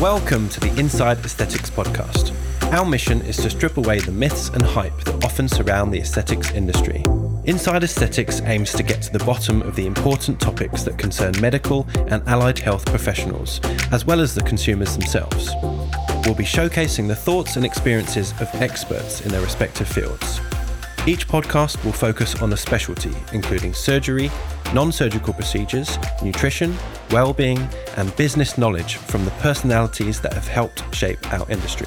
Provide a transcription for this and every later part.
Welcome to the Inside Aesthetics podcast. Our mission is to strip away the myths and hype that often surround the aesthetics industry. Inside Aesthetics aims to get to the bottom of the important topics that concern medical and allied health professionals, as well as the consumers themselves. We'll be showcasing the thoughts and experiences of experts in their respective fields. Each podcast will focus on a specialty, including surgery, non surgical procedures, nutrition, well being, and business knowledge from the personalities that have helped shape our industry.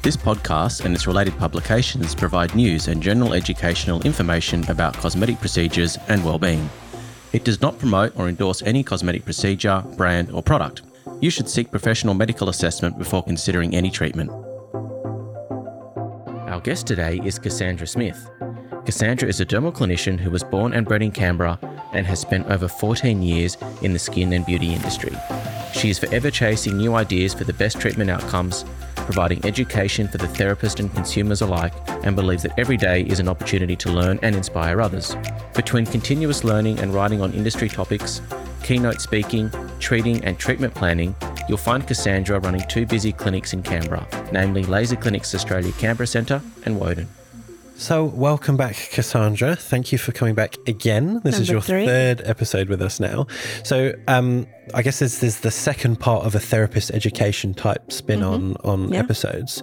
This podcast and its related publications provide news and general educational information about cosmetic procedures and well-being. It does not promote or endorse any cosmetic procedure, brand, or product. You should seek professional medical assessment before considering any treatment. Our guest today is Cassandra Smith. Cassandra is a dermal clinician who was born and bred in Canberra and has spent over 14 years in the skin and beauty industry. She is forever chasing new ideas for the best treatment outcomes, providing education for the therapist and consumers alike, and believes that every day is an opportunity to learn and inspire others. Between continuous learning and writing on industry topics, keynote speaking, treating, and treatment planning, you'll find Cassandra running two busy clinics in Canberra, namely Laser Clinics Australia Canberra Centre and Woden. So, welcome back, Cassandra. Thank you for coming back again. This is your three. third episode with us now. So, um, I guess this is the second part of a therapist education type spin on on Mm-hmm. Yeah. episodes.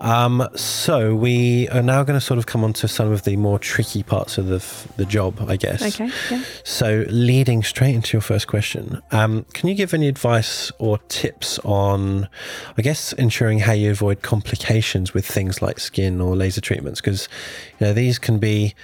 Um, so, we are now going to sort of come on to some of the more tricky parts of the the job, I guess. Okay. Yeah. So, leading straight into your first question, um, can you give any advice or tips on, I guess, ensuring how you avoid complications with things like skin or laser treatments? Because, you know, these can be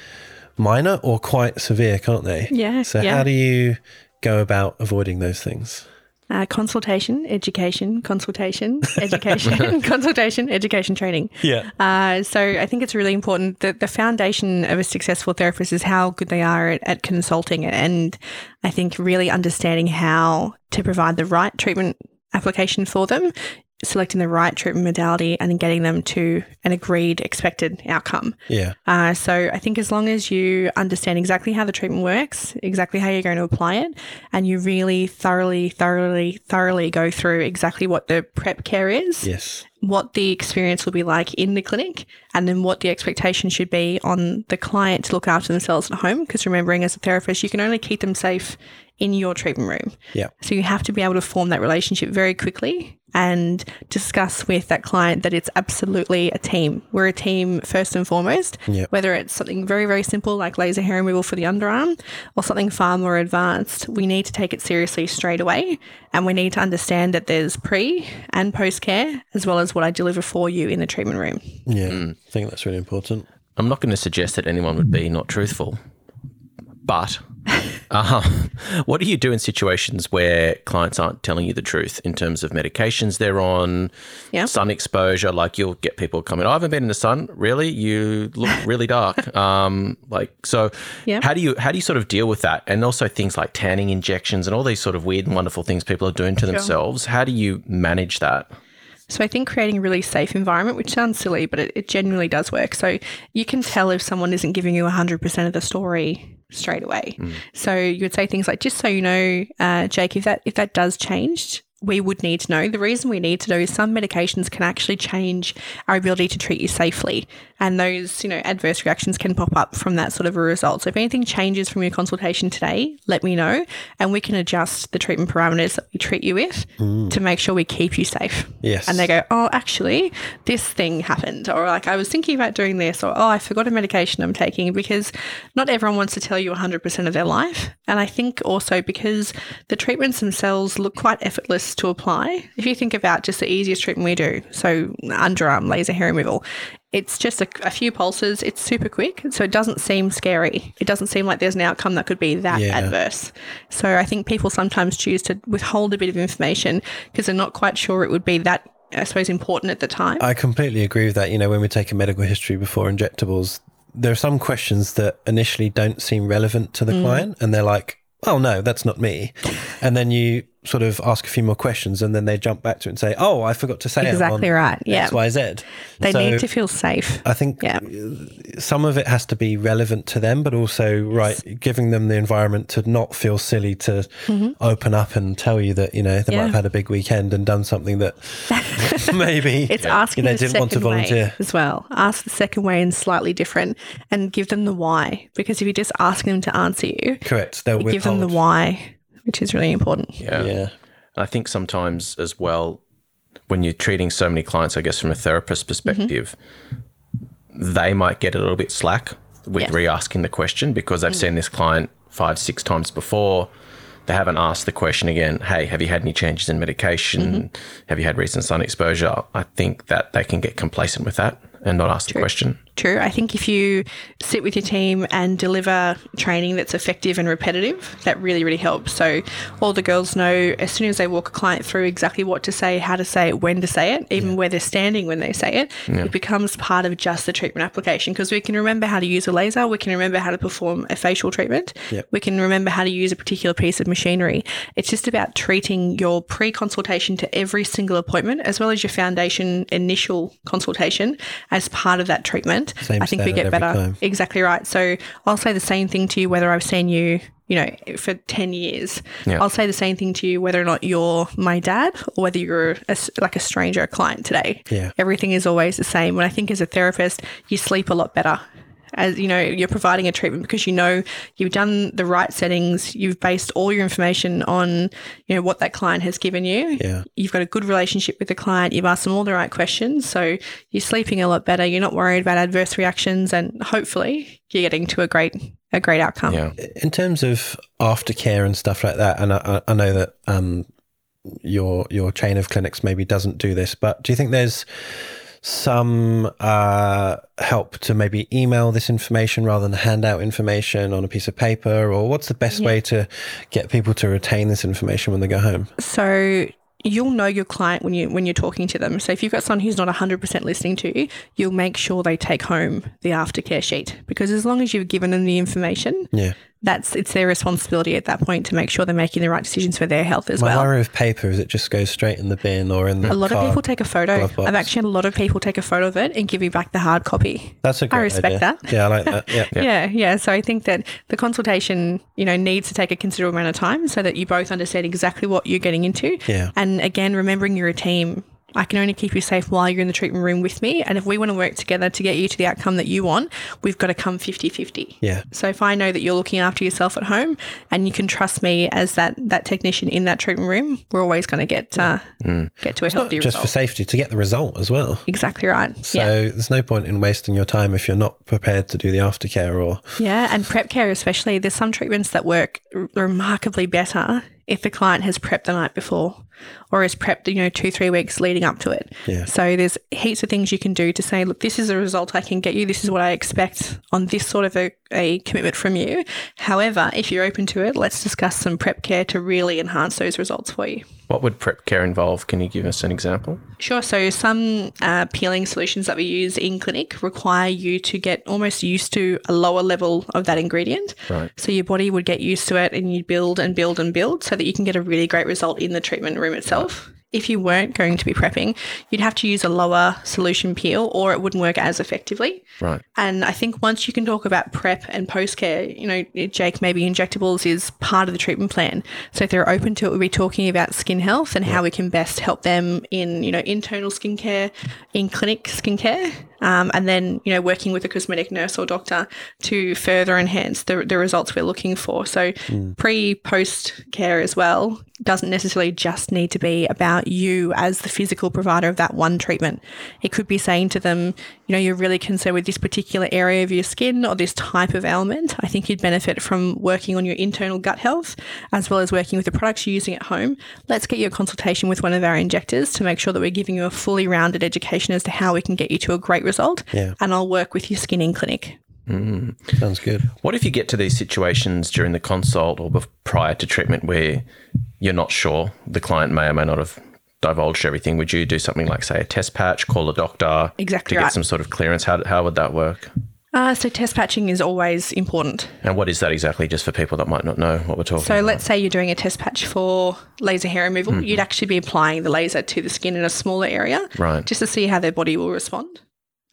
minor or quite severe, can't they? Yeah, So, yeah. how do you go about avoiding those things? Uh, consultation, education, consultation, education, consultation, education, training. Yeah. Uh, so I think it's really important that the foundation of a successful therapist is how good they are at, at consulting, and I think really understanding how to provide the right treatment application for them, selecting the right treatment modality, and then getting them to an agreed expected outcome. Yeah. Uh, so I think as long as you understand exactly how the treatment works, exactly how you're going to apply it, and you really thoroughly, thoroughly, thoroughly go through exactly what the prep care is, Yes. what the experience will be like in the clinic, and then what the expectation should be on the client to look after themselves at home. Because remembering, as a therapist, you can only keep them safe in your treatment room. Yeah. So you have to be able to form that relationship very quickly and discuss with that client that it's absolutely a team. We're a team first and foremost. Yeah. Whether it's something very, very simple like laser hair removal for the underarm or something far more advanced, we need to take it seriously straight away. And we need to understand that there's pre and post care, as well as what I deliver for you in the treatment room. Yeah. Hmm. I think that's really important. I'm not going to suggest that anyone would be not truthful, but um, what do you do in situations where clients aren't telling you the truth in terms of medications they're on, Yeah. sun exposure? Like you'll get people coming, I haven't been in the sun. Really, you look really dark. Um, like so, Yeah. how do you how do you sort of deal with that? And also things like tanning injections and all these sort of weird and wonderful things people are doing to themselves. How do you manage that? So I think creating a really safe environment, which sounds silly, but it, it genuinely does work. So you can tell if someone isn't giving you 100% of the story straight away. So you would say things like, just so you know, uh, Jake, if that if that does change, we would need to know. The reason we need to know is some medications can actually change our ability to treat you safely. And those, you know, adverse reactions can pop up from that sort of a result. So if anything changes from your consultation today, let me know and we can adjust the treatment parameters that we treat you with mm. to make sure we keep you safe. Yes. And they go, oh, actually, this thing happened. Or like, I was thinking about doing this. Or, oh, I forgot a medication I'm taking because not everyone wants to tell you 100% of their life. And I think also because the treatments themselves look quite effortless to apply. If you think about just the easiest treatment we do, so underarm laser hair removal, it's just a, a few pulses. It's super quick. So it doesn't seem scary. It doesn't seem like there's an outcome that could be that Yeah. adverse. So I think people sometimes choose to withhold a bit of information because they're not quite sure it would be that, I suppose, important at the time. I completely agree with that. You know, when we take a medical history before injectables, there are some questions that initially don't seem relevant to the mm. client, and they're like, "Oh no, that's not me," and then you sort of ask a few more questions and then they jump back to it and say, "Oh, I forgot to say Exactly right, yeah. X, Y, Z." They So need to feel safe. I think Yeah. some of it has to be relevant to them, but also right, giving them the environment to not feel silly to open up and tell you that you know they might Mm-hmm. Have had a big weekend and done something that maybe It's you asking know the didn't want to volunteer. as well. Ask the second way and slightly different, and give them the why. Because if you're just ask them to answer you, Correct. They'll you give them the why, which is really important. Yeah. Yeah. I think sometimes as well, when you're treating so many clients, I guess from a therapist perspective, they might get a little bit slack with Yeah. re asking the question because they've mm. seen this client five, six times before. They haven't asked the question again, hey, have you had any changes in medication? Mm-hmm. Have you had recent sun exposure? I think that they can get complacent with that and not ask the question. True. I think if you sit with your team and deliver training that's effective and repetitive, that really, really helps. So all the girls know as soon as they walk a client through exactly what to say, how to say it, when to say it, even where they're standing when they say it, it becomes part of just the treatment application because we can remember how to use a laser, we can remember how to perform a facial treatment, Yep. we can remember how to use a particular piece of machinery. It's just about treating your pre consultation to every single appointment as well as your foundation initial consultation as part of that treatment. Same I think we get better. time. Exactly right. So I'll say the same thing to you whether I've seen you, you know, for 10 years. I'll say the same thing to you whether or not you're my dad or whether you're a like a stranger, a client today. Yeah. Everything is always the same. When I think as a therapist, you sleep a lot better. As you know, you're providing a treatment because you know you've done the right settings, you've based all your information on, you know, what that client has given you. Yeah. You've got a good relationship with the client, you've asked them all the right questions. So you're sleeping a lot better, you're not worried about adverse reactions and hopefully you're getting to a great a great outcome. Yeah. in terms of aftercare and stuff like that, and I, I know that um, your your chain of clinics maybe doesn't do this, but do you think there's some uh, help to maybe email this information rather than hand out information on a piece of paper, or what's the best way to get people to retain this information when they go home? So you'll know your client when you when you're talking to them. So if you've got someone who's not 100% listening to you, you'll make sure they take home the aftercare sheet because as long as you've given them the information, Yeah, that's it's their responsibility at that point to make sure they're making the right decisions for their health as my well. worry with paper is it just goes straight in the bin or in the A lot of people take a photo. glove box. I've actually had a lot of people take a photo of it and give me back the hard copy. That's a great I respect idea. that. Yeah, I like that. Yeah. Yeah. yeah, So I think that the consultation, you know, needs to take a considerable amount of time so that you both understand exactly what you're getting into. Yeah. And again, remembering you're a team. I can only keep you safe while you're in the treatment room with me. And if we want to work together to get you to the outcome that you want, we've got to come 50 50. Yeah. So if I know that you're looking after yourself at home and you can trust me as that, that technician in that treatment room, we're always going to get uh, get to a healthy Just result. for safety to get the result as well. exactly right. So yeah. there's no point in wasting your time if you're not prepared to do the aftercare or Yeah, and prep care especially. There's some treatments that work r- remarkably better if the client has prepped the night before or has prepped, you know, two, three weeks leading up to it. Yeah. So there's heaps of things you can do to say, look, this is a result I can get you. This is what I expect on this sort of a, a commitment from you. However, if you're open to it, let's discuss some prep care to really enhance those results for you. What would prep care involve? Can you give us an example? Sure. So some uh, peeling solutions that we use in clinic require you to get almost used to a lower level of that ingredient. Right. So your body would get used to it and you'd build and build and build so that you can get a really great result in the treatment room itself. If you weren't going to be prepping, you'd have to use a lower solution peel or it wouldn't work as effectively. Right. And I think once you can talk about prep and post care, you know, Jake, maybe injectables is part of the treatment plan. So if they're open to it, we'll be talking about skin health and how we can best help them in, you know, internal skincare, in clinic skincare, um, and then, you know, working with a cosmetic nurse or doctor to further enhance the, the results we're looking for. So pre, post care as well doesn't necessarily just need to be about you as the physical provider of that one treatment. It could be saying to them, you know, you're really concerned with this particular area of your skin or this type of ailment. I think you'd benefit from working on your internal gut health as well as working with the products you're using at home. Let's get you a consultation with one of our injectors to make sure that we're giving you a fully rounded education as to how we can get you to a great result. Yeah. And I'll work with your skin in clinic. Mm. sounds good. What if you get to these situations during the consult or bef- prior to treatment where you're not sure the client may or may not have divulged everything? Would you do something like, say, a test patch, call a doctor Exactly to get some sort of clearance? How, how would that work? Uh, so test patching is always important. And what is that exactly, just for people that might not know what we're talking So about? let's say you're doing a test patch for laser hair removal. You'd actually be applying the laser to the skin in a smaller area Right. just to see how their body will respond.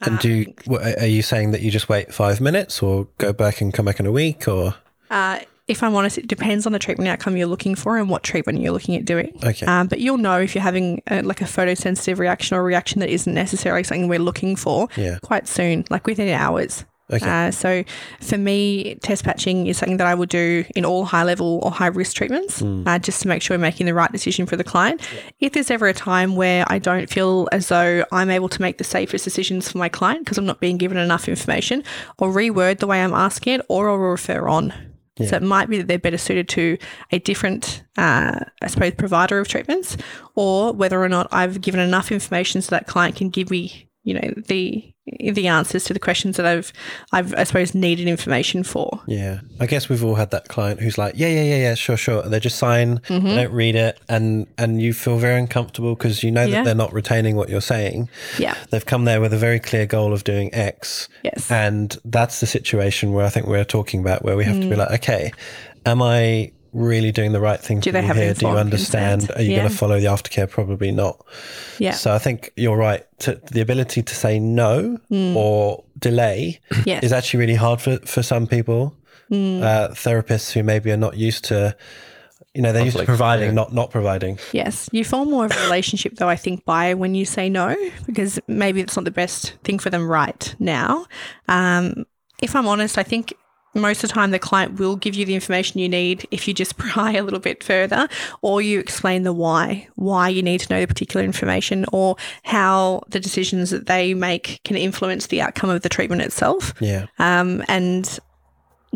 And do you, are you saying that you just wait five minutes or go back and come back in a week or? Uh, if I'm honest, it depends on the treatment outcome you're looking for and what treatment you're looking at doing. Okay. Um, but you'll know if you're having a, like a photosensitive reaction or a reaction that isn't necessarily something we're looking for Yeah. quite soon, like within hours. Okay. Uh, so for me, test patching is something that I would do in all high level or high risk treatments, uh, just to make sure we're making the right decision for the client. If there's ever a time where I don't feel as though I'm able to make the safest decisions for my client because I'm not being given enough information, or reword the way I'm asking it, or I'll refer on. So it might be that they're better suited to a different, uh, I suppose, provider of treatments, or whether or not I've given enough information so that client can give me, you know, the the answers to the questions that I've, I've I suppose, needed information for. Yeah, I guess we've all had that client who's like, yeah, yeah, yeah, yeah, sure, sure, and they just sign, Mm-hmm. they don't read it, and and you feel very uncomfortable because you know Yeah. that they're not retaining what you're saying. Yeah. They've come there with a very clear goal of doing X, Yes. and that's the situation where I think we're talking about where we have to be like, okay, am I really doing the right thing Mm. Do they have here? Do you understand? consent? Are you going to follow the aftercare? Probably not. Yeah. So I think you're right. To, the ability to say no or delay Mm. Yes. Mm. is actually really hard for, for some people. Uh, therapists who maybe are not used to, you know, they're used to providing, yeah. not not providing. Yes, you form more of a relationship, though, I think, by when you say no, because maybe it's not the best thing for them right now. Um, if I'm honest, I think most of the time the client will give you the information you need if you just pry a little bit further or you explain the why, why you need to know the particular information or how the decisions that they make can influence the outcome of the treatment itself. Yeah. Um, and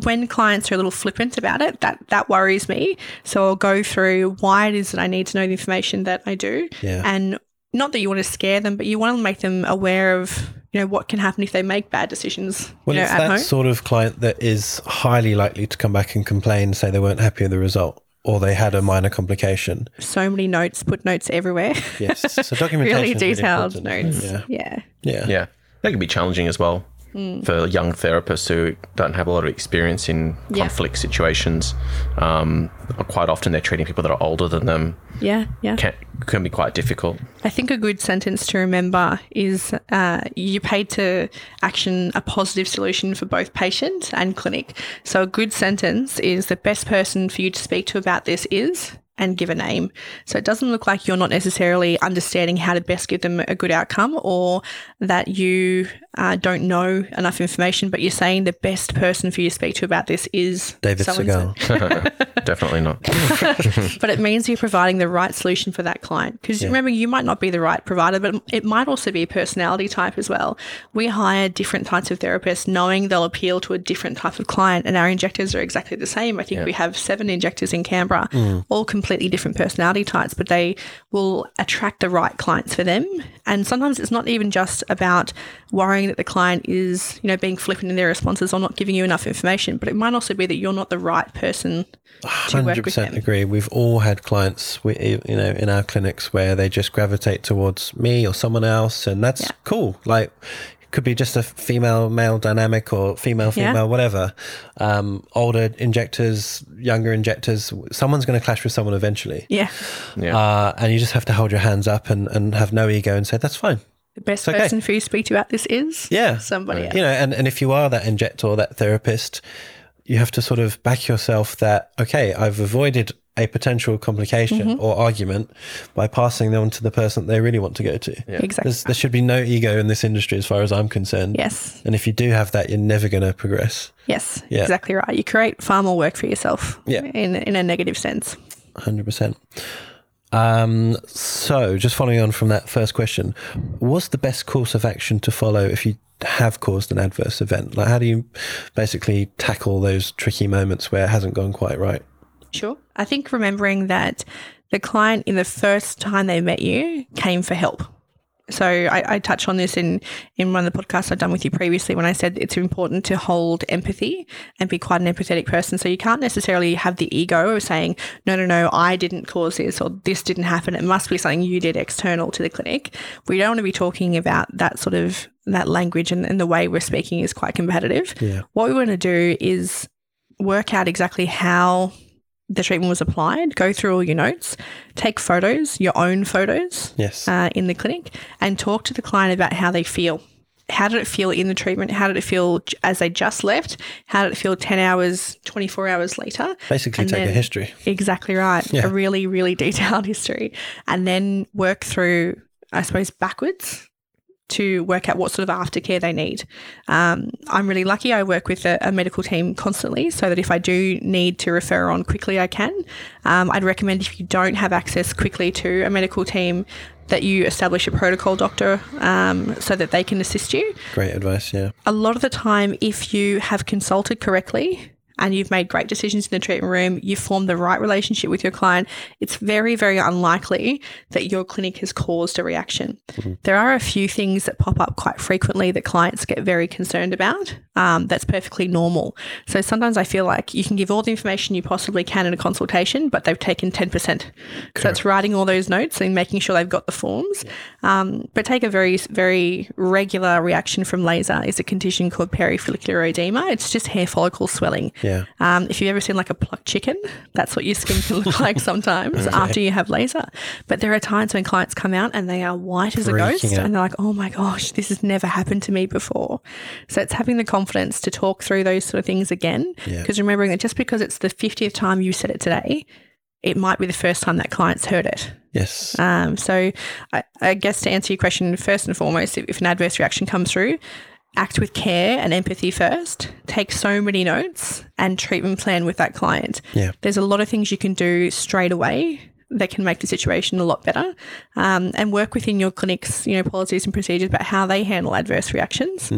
when clients are a little flippant about it, that that worries me. So I'll go through why it is that I need to know the information that I do, Yeah. and not that you want to scare them, but you want to make them aware of you know what can happen if they make bad decisions Well, you know, it's at that home. sort of client that is highly likely to come back and complain, say they weren't happy with the result or they had a minor complication. so many notes, put notes everywhere, Yes. So documentation really is really detailed notes. Yeah. yeah. Yeah. Yeah, that can be challenging as well Hmm. for young therapists who don't have a lot of experience in Yeah. conflict situations. Um, quite often, they're treating people that are older than them. Yeah, yeah. Can can be quite difficult. I think a good sentence to remember is uh, you're paid to action a positive solution for both patient and clinic. So a good sentence is the best person for you to speak to about this is and give a name. So it doesn't look like you're not necessarily understanding how to best give them a good outcome or that you uh, don't know enough information, but you're saying the best person for you to speak to about this is David so-and-so. Segal. Definitely not. but it means you're providing the right solution for that client. Because remember, you might not be the right provider, but it might also be a personality type as well. We hire different types of therapists knowing they'll appeal to a different type of client, and our injectors are exactly the same. I think we have seven injectors in Canberra, all completely different personality types, but they will attract the right clients for them. And sometimes it's not even just about worrying that the client is, you know, being flippant in their responses or not giving you enough information, but it might also be that you're not the right person to work Hundred with them. agree. We've all had clients, we, you know, in our clinics where they just gravitate towards me or someone else, and that's Yeah. cool. Like, could be just a female male dynamic or female Yeah. female whatever. Um, older injectors, younger injectors. Someone's going to clash with someone eventually, Yeah. Yeah. uh, and you just have to hold your hands up and, and have no ego and say that's fine. The best okay. person for you to speak to about this is Yeah, somebody else. you know, and, and if you are that injector or that therapist, you have to sort of back yourself that, okay, I've avoided a potential complication Mm-hmm. or argument by passing them on to the person that they really want to go to. Exactly. There's, there should be no ego in this industry as far as I'm concerned. Yes. And if you do have that, you're never going to progress. Yes. Yeah. Exactly right. You create far more work for yourself. Yeah. In in a negative sense. 100%. Um, so, just following on from that first question, what's the best course of action to follow if you have caused an adverse event? Like, how do you basically tackle those tricky moments where it hasn't gone quite right? Sure. I think remembering that the client in the first time they met you came for help. So I, I touched on this in in one of the podcasts I've done with you previously when I said it's important to hold empathy and be quite an empathetic person. So you can't necessarily have the ego of saying, no, no, no, I didn't cause this or this didn't happen. It must be something you did external to the clinic. We don't want to be talking about that sort of that language and, and the way we're speaking is quite competitive. Yeah. What we want to do is work out exactly how the treatment was applied, go through all your notes, take photos, your own photos Yes. uh, in the clinic, and talk to the client about how they feel. How did it feel in the treatment? How did it feel as they just left? How did it feel 10 hours, 24 hours later? Basically, and take a history. Exactly right. Yeah. A really, really detailed history. And then work through, I suppose, backwards to work out what sort of aftercare they need. Um, I'm really lucky. I work with a, a medical team constantly so that if I do need to refer on quickly, I can. Um, I'd recommend if you don't have access quickly to a medical team, that you establish a protocol doctor um, so that they can assist you Great advice. Yeah. a lot of the time, if you have consulted correctly and you've made great decisions in the treatment room, you've formed the right relationship with your client, it's very, very unlikely that your clinic has caused a reaction. There are a few things that pop up quite frequently that clients get very concerned about. Um, that's perfectly normal. So sometimes I feel like you can give all the information you possibly can in a consultation, but they've taken 10%. So it's writing all those notes and making sure they've got the forms. Um, but take a very, very regular reaction from laser is a condition called perifollicular edema. It's just hair follicle swelling. Yeah. Um, if you've ever seen like a plucked chicken, that's what your skin can look like sometimes after you have laser. But there are times when clients come out and they are white as a ghost out. and they're like, oh my gosh, this has never happened to me before. So it's having the confidence to talk through those sort of things again. Yeah. Because remembering that just because it's the 50th time you said it today, it might be the first time that client's heard it. Yes. Um, so I, I guess to answer your question, first and foremost, if, if an adverse reaction comes through, act with care and empathy first. Take so many notes and treatment plan with that client. Yeah. There's a lot of things you can do straight away that can make the situation a lot better, um, and work within your clinic's you know policies and procedures about how they handle adverse reactions.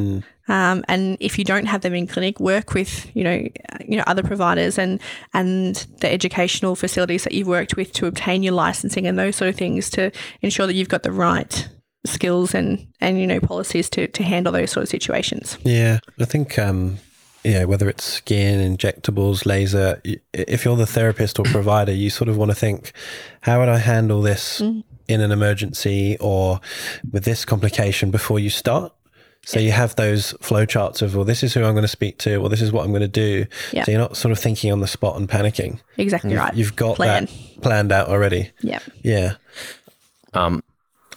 Um, and if you don't have them in clinic, work with you know you know other providers and and the educational facilities that you've worked with to obtain your licensing and those sort of things to ensure that you've got the right skills and and you know policies to to handle those sort of situations. Yeah, I think um, yeah, whether it's skin, injectables, laser, if you're the therapist or provider, you sort of want to think, how would I handle this in an emergency or with this complication before you start? So you have those flow charts of, well, this is who I'm going to speak to, well, this is what I'm going to do. Yeah. So you're not sort of thinking on the spot and panicking. Exactly right. You've got Plan. that planned out already. Yeah. Yeah.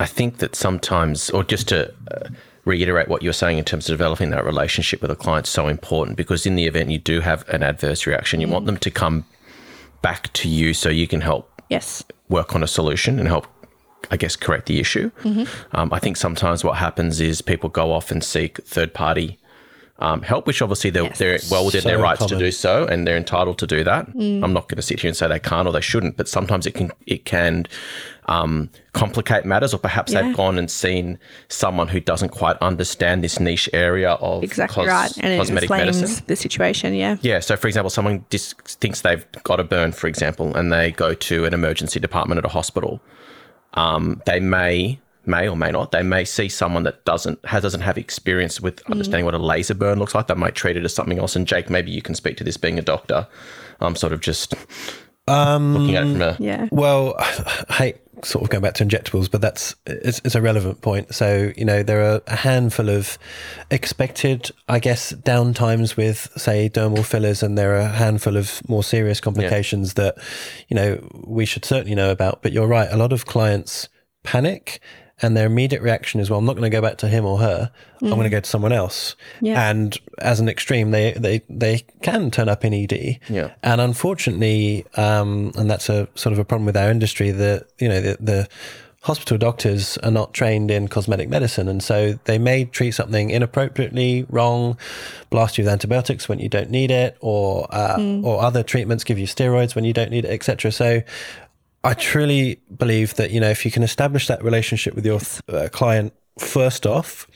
I think that sometimes, or just to uh, reiterate what you're saying in terms of developing that relationship with a client, is so important because in the event you do have an adverse reaction, you want them to come back to you so you can help Yes. work on a solution and help, I guess, correct the issue. Um, I think sometimes what happens is people go off and seek third party um, help, which obviously they're, Yes. they're well within their So rights to do so, and they're entitled to do that. I'm not going to sit here and say they can't or they shouldn't, but sometimes it can it can um, complicate matters, or perhaps Yeah. they've gone and seen someone who doesn't quite understand this niche area of Exactly cos- right. And cosmetic medicine. the situation. Yeah. Yeah. So, for example, someone dis- thinks they've got a burn, for example, and they go to an emergency department at a hospital. Um, they may, may or may not, they may see someone that doesn't has doesn't have experience with understanding what a laser burn looks like. They might treat it as something else. And Jake, maybe you can speak to this, being a doctor. I'm sort of just Um, looking at it from a Yeah. Well, I hate sort of going back to injectables, but that's it's, it's a relevant point. So you know there are a handful of expected, I guess, downtimes with say dermal fillers, and there are a handful of more serious complications that you know we should certainly know about. But you're right, a lot of clients panic. And their immediate reaction is, well, I'm not going to go back to him or her. I'm going to go to someone else. Yeah. And as an extreme, they, they, they can turn up in ED. Yeah. And unfortunately, um, and that's a sort of a problem with our industry, that you know the, the hospital doctors are not trained in cosmetic medicine, and so they may treat something inappropriately, wrong, blast you with antibiotics when you don't need it, or uh, or other treatments, give you steroids when you don't need it, etc. So. I truly believe that you know if you can establish that relationship with your uh, client first off,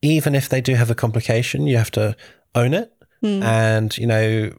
even if they do have a complication, you have to own it and you know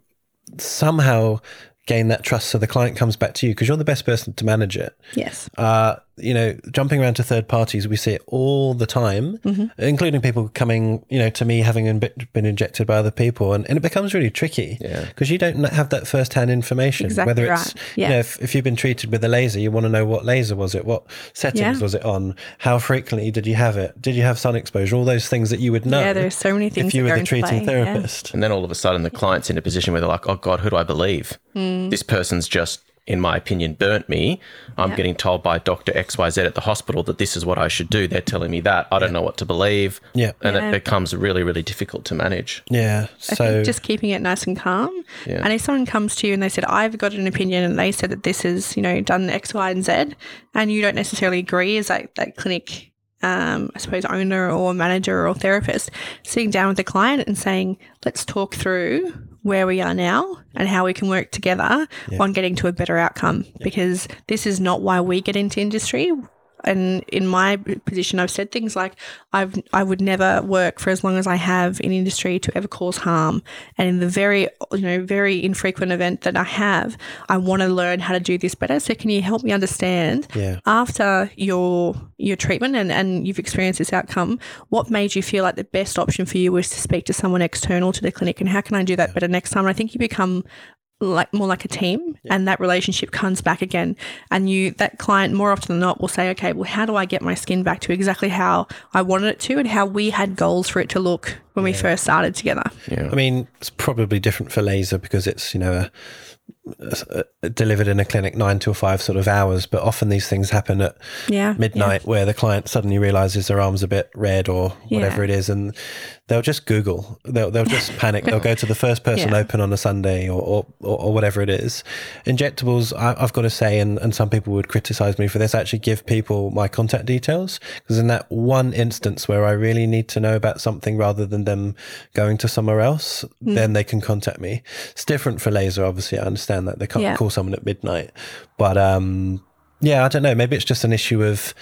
somehow gain that trust so the client comes back to you because you're the best person to manage it. Yes. Uh, you know, jumping around to third parties, we see it all the time, Mm-hmm. including people coming, you know, to me having in- been injected by other people. And, and it becomes really tricky Yeah. because you don't have that first hand information. Exactly Whether it's, right. Yeah. you know, if, if you've been treated with a laser, you want to know what laser was it? What settings Yeah. was it on? How frequently did you have it? Did you have sun exposure? All those things that you would know. Yeah, there's so many things if you were the treating play, yeah. therapist. And then all of a sudden, the client's in a position where they're like, oh God, who do I believe? This person's just, in my opinion, burnt me. I'm Yeah. getting told by Dr. XYZ at the hospital that this is what I should do. They're telling me that. I don't know what to believe. Yeah. And Yeah. it becomes really, really difficult to manage. Yeah. I So think just keeping it nice and calm. Yeah. And if someone comes to you and they said, I've got an opinion and they said that this is, you know, done X, Y, and Z, and you don't necessarily agree as that, that clinic, um, I suppose, owner or manager or therapist, sitting down with the client and saying, let's talk through where we are now and how we can work together on getting to a better outcome. Because this is not why we get into industry and in my position I've said things like I've I would never work for as long as I have in industry to ever cause harm. And in the very you know very infrequent event that I have I want to learn how to do this better. So can you help me understand Yeah. after your your treatment and, and you've experienced this outcome what made you feel like the best option for you was to speak to someone external to the clinic? And how can I do that better next time? And I think you become like more like a team and that relationship comes back again. And you that client more often than not will say okay well how do i get my skin back to exactly how i wanted it to and how we had goals for it to look when we first started together Yeah. I mean, it's probably different for laser because it's you know a, a, a delivered in a clinic nine to five sort of hours, but often these things happen at yeah midnight where the client suddenly realizes their arm's a bit red or whatever Yeah. it is, and they'll just Google, they'll they'll just panic, they'll go to the first person Yeah. open on a Sunday or or, or, or whatever it is. Injectables, I, I've got to say, and, and some people would criticize me for this, actually give people my contact details because in that one instance where I really need to know about something rather than them going to somewhere else, Mm. then they can contact me. It's different for laser, obviously. I understand that they can't Yeah. call someone at midnight, but um, yeah, I don't know. Maybe it's just an issue of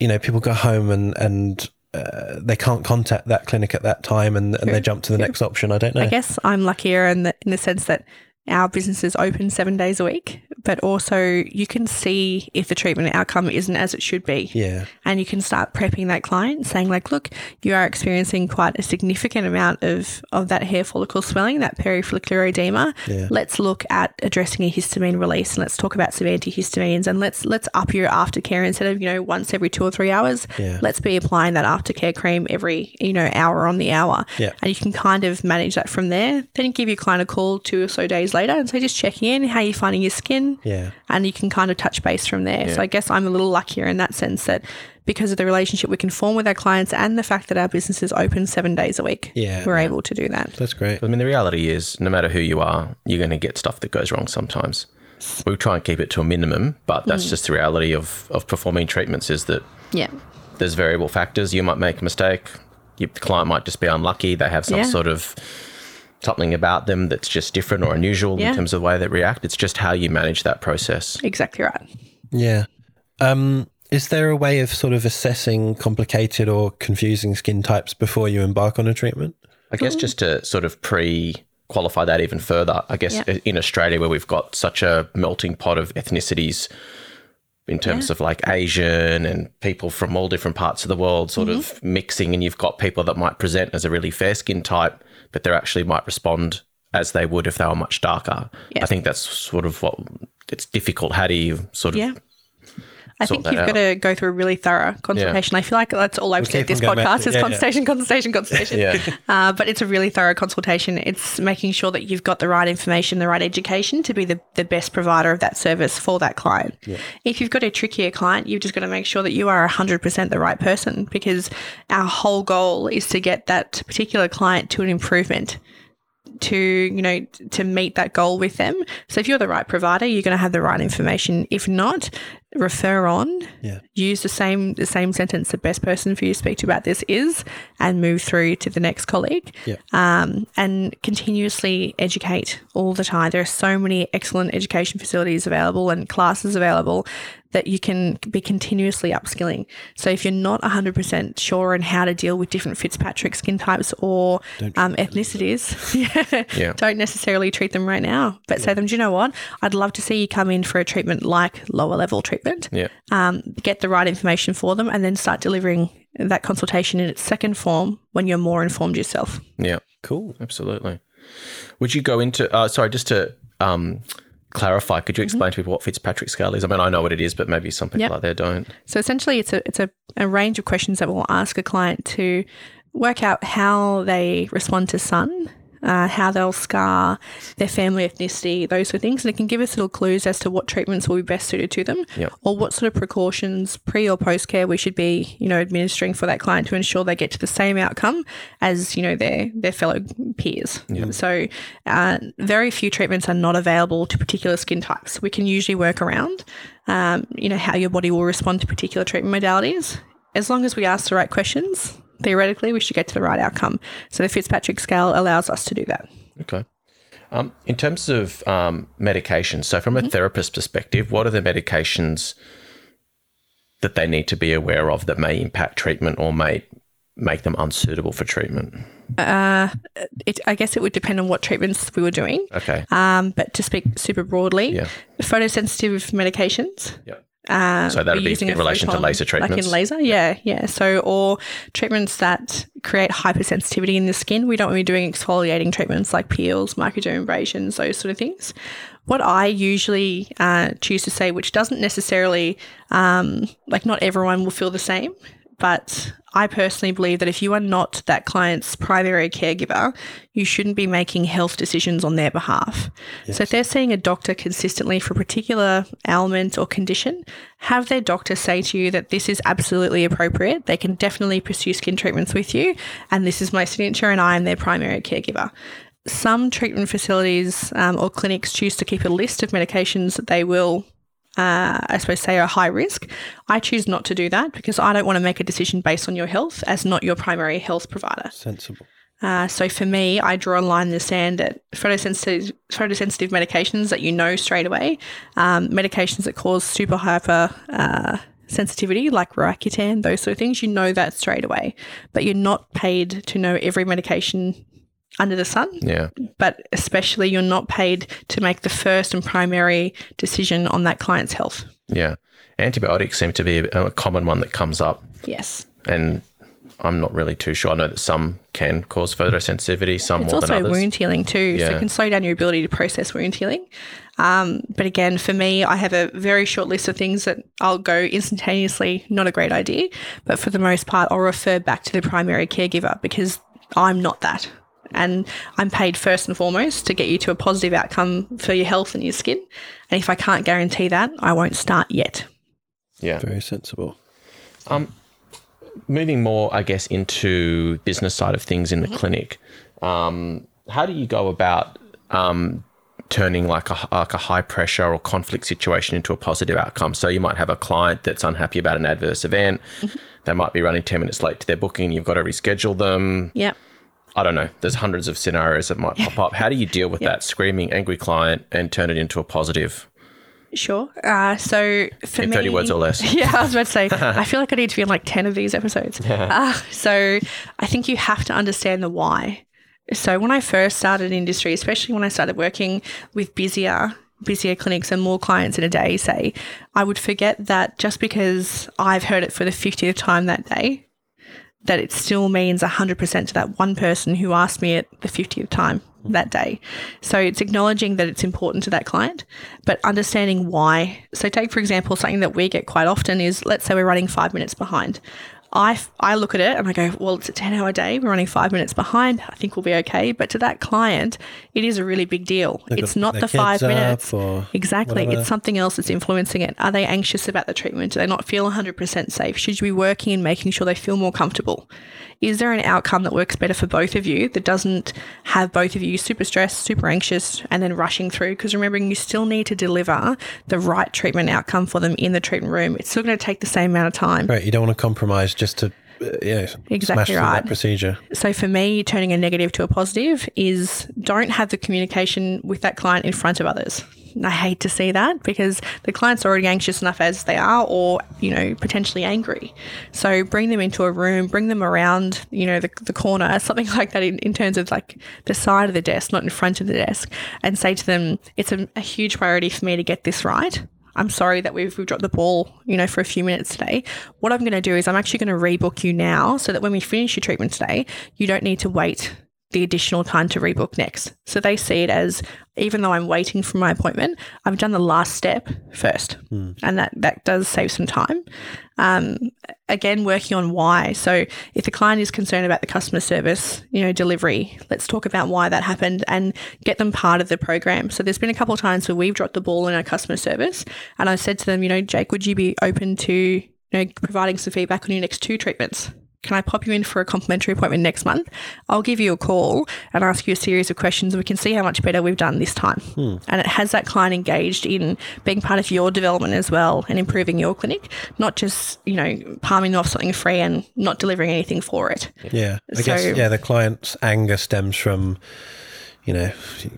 you know people go home and and uh, they can't contact that clinic at that time, and, and they jump to the next option. I don't know. i guess i'm luckier in the, in the sense that our business is open seven days a week but also you can see if the treatment outcome isn't as it should be Yeah, and you can start prepping that client saying like look you are experiencing quite a significant amount of of that hair follicle swelling that perifollicular edema Yeah. let's look at addressing a histamine release and let's talk about some antihistamines and let's let's up your aftercare instead of you know once every two or three hours Yeah. let's be applying that aftercare cream every you know hour on the hour Yeah. and you can kind of manage that from there then you give your client a call two or so days later and so just checking in how you're finding your skin yeah, and you can kind of touch base from there. So I guess I'm a little luckier in that sense that because of the relationship we can form with our clients and the fact that our business is open seven days a week, Yeah. we're able to do that. that's great. I mean, the reality is, no matter who you are, you're going to get stuff that goes wrong sometimes. We try and keep it to a minimum, but that's mm. just the reality of, of performing treatments is that Yeah. there's variable factors. You might make a mistake. You, the client might just be unlucky. They have some Yeah. sort of something about them that's just different or unusual Yeah. in terms of the way they react. It's just how you manage that process. Exactly right. Yeah. Um, is there a way of sort of assessing complicated or confusing skin types before you embark on a treatment? I guess just to sort of pre qualify that even further, I guess Yeah. in Australia, where we've got such a melting pot of ethnicities in terms of like Asian and people from all different parts of the world sort Mm-hmm. of mixing, and you've got people that might present as a really fair skin type, but they actually might respond as they would if they were much darker. I think that's sort of what it's difficult. How do you sort of Yeah. I think you've got to go through a really thorough consultation. I feel like that's all I've said this on going back podcast to- is yeah, yeah. consultation, consultation, consultation. Yeah. Uh, but it's a really thorough consultation. It's making sure that you've got the right information, the right education to be the, the best provider of that service for that client. If you've got a trickier client, you've just got to make sure that you are 100% the right person because our whole goal is to get that particular client to an improvement to you know to meet that goal with them. So if you're the right provider you're going to have the right information. If not refer on. Yeah. use the same the same sentence the best person for you to speak to about this is and move through to the next colleague. Yeah. um, and continuously educate all the time. There are so many excellent education facilities available and classes available that you can be continuously upskilling. So if you're not 100% sure on how to deal with different Fitzpatrick skin types or um, ethnicities, yeah, Yeah. don't necessarily treat them right now, but say them, do you know what? I'd love to see you come in for a treatment like lower level treatment Yeah. um, get the right information for them, and then start delivering that consultation in its second form when you're more informed yourself. Yeah. Cool. Absolutely. Would you go into, uh, sorry, just to um, clarify, could you mm-hmm. explain to people what Fitzpatrick scale is? I mean, I know what it is, but maybe some people Yep. out there don't. So essentially, it's a it's a, a range of questions that we'll ask a client to work out how they respond to sun. Uh, how they'll scar their family ethnicity, those sort of things. And it can give us little clues as to what treatments will be best suited to them Yep. or what sort of precautions pre or post care we should be, you know, administering for that client to ensure they get to the same outcome as, you know, their their fellow peers. So uh, very few treatments are not available to particular skin types. We can usually work around, um, you know, how your body will respond to particular treatment modalities. As long as we ask the right questions, theoretically, we should get to the right outcome. So the Fitzpatrick scale allows us to do that. Okay. Um, in terms of um, medications, so from a therapist perspective, what are the medications that they need to be aware of that may impact treatment or may make them unsuitable for treatment? It, I guess it would depend on what treatments we were doing. Okay. Um, but to speak super broadly, Yeah. photosensitive medications. Yeah. Uh, So that'd be in relation to photon, laser Like in laser, yeah, yeah. So, or treatments that create hypersensitivity in the skin. We don't want to be doing exfoliating treatments like peels, microdermabrasions, those sort of things. What I usually uh, choose to say, which doesn't necessarily, um, like, not everyone will feel the same, but I personally believe that if you are not that client's primary caregiver, you shouldn't be making health decisions on their behalf. So if they're seeing a doctor consistently for a particular ailment or condition, have their doctor say to you that this is absolutely appropriate. They can definitely pursue skin treatments with you, and this is my signature, and I am their primary caregiver. Some treatment facilities um, or clinics choose to keep a list of medications that they will uh, I suppose, say are high risk. I choose not to do that because I don't want to make a decision based on your health as not your primary health provider. Sensible. Uh, so for me, I draw a line in the sand at photosensitive, photosensitive medications that you know straight away, um, medications that cause super hyper uh, sensitivity like Roaccutane, those sort of things. You know that straight away, but you're not paid to know every medication under the sun Yeah. but especially you're not paid to make the first and primary decision on that client's health. Yeah. Antibiotics seem to be a, a common one that comes up, Yes. and I'm not really too sure. I know that some can cause photosensitivity, some It's more than others. also wound healing too, so Yeah. it can slow down your ability to process wound healing. Um, but again, for me, I have a very short list of things that I'll go instantaneously, not a great idea. But for the most part, I'll refer back to the primary caregiver because I'm not that. And I'm paid first and foremost to get you to a positive outcome for your health and your skin. And if I can't guarantee that, I won't start yet. yeah. Very sensible. Um, moving more, I guess, into business side of things in the clinic, um, how do you go about um, turning like a, like a high pressure or conflict situation into a positive outcome? So you might have a client that's unhappy about an adverse event. They might be running 10 minutes late to their booking. You've got to reschedule them. Yep. I don't know. There's hundreds of scenarios that might pop up. How do you deal with that screaming, angry client and turn it into a positive Sure. Uh, so for in me, 30 words or less? Yeah, I was about to say, I feel like I need to be in like 10 of these episodes. Uh, so I think you have to understand the why. So when I first started industry, especially when I started working with busier, busier clinics and more clients in a day, say, I would forget that just because I've heard it for the 50th time that day, that it still means 100% to that one person who asked me it the 50th time that day. So it's acknowledging that it's important to that client, but understanding why. So, take for example, something that we get quite often is let's say we're running five minutes behind. I, I look at it and I go, well, it's a 10 hour day. We're running five minutes behind. I think we'll be okay. But to that client, it is a really big deal. They've it's not the five minutes. Exactly. whatever. It's something else that's influencing it. Are they anxious about the treatment? Do they not feel 100% safe? Should you be working and making sure they feel more comfortable? Is there an outcome that works better for both of you that doesn't have both of you super stressed, super anxious, and then rushing through? Because remembering, you still need to deliver the right treatment outcome for them in the treatment room. It's still going to take the same amount of time. Right, you don't want to compromise just to uh, yeah, Exactly right. that procedure. So for me, turning a negative to a positive is don't have the communication with that client in front of others. I hate to see that because the client's already anxious enough as they are, or you know, potentially angry. So bring them into a room, bring them around, you know, the, the corner, something like that in, in terms of like the side of the desk, not in front of the desk, and say to them, it's a, a huge priority for me to get this right. I'm sorry that we've, we've dropped the ball, you know, for a few minutes today. What I'm going to do is I'm actually going to rebook you now so that when we finish your treatment today, you don't need to wait the additional time to rebook next. So they see it as even though I'm waiting for my appointment, I've done the last step first, mm. and that that does save some time. Um, again, working on why. So if the client is concerned about the customer service, you know, delivery, let's talk about why that happened and get them part of the program. So there's been a couple of times where we've dropped the ball in our customer service, and I said to them, you know, Jake, would you be open to you know providing some feedback on your next two treatments? Can I pop you in for a complimentary appointment next month? I'll give you a call and ask you a series of questions. And we can see how much better we've done this time. Hmm. And it has that client engaged in being part of your development as well and improving your clinic, not just, you know, palming off something free and not delivering anything for it. Yeah. I so, guess, yeah, the client's anger stems from you know,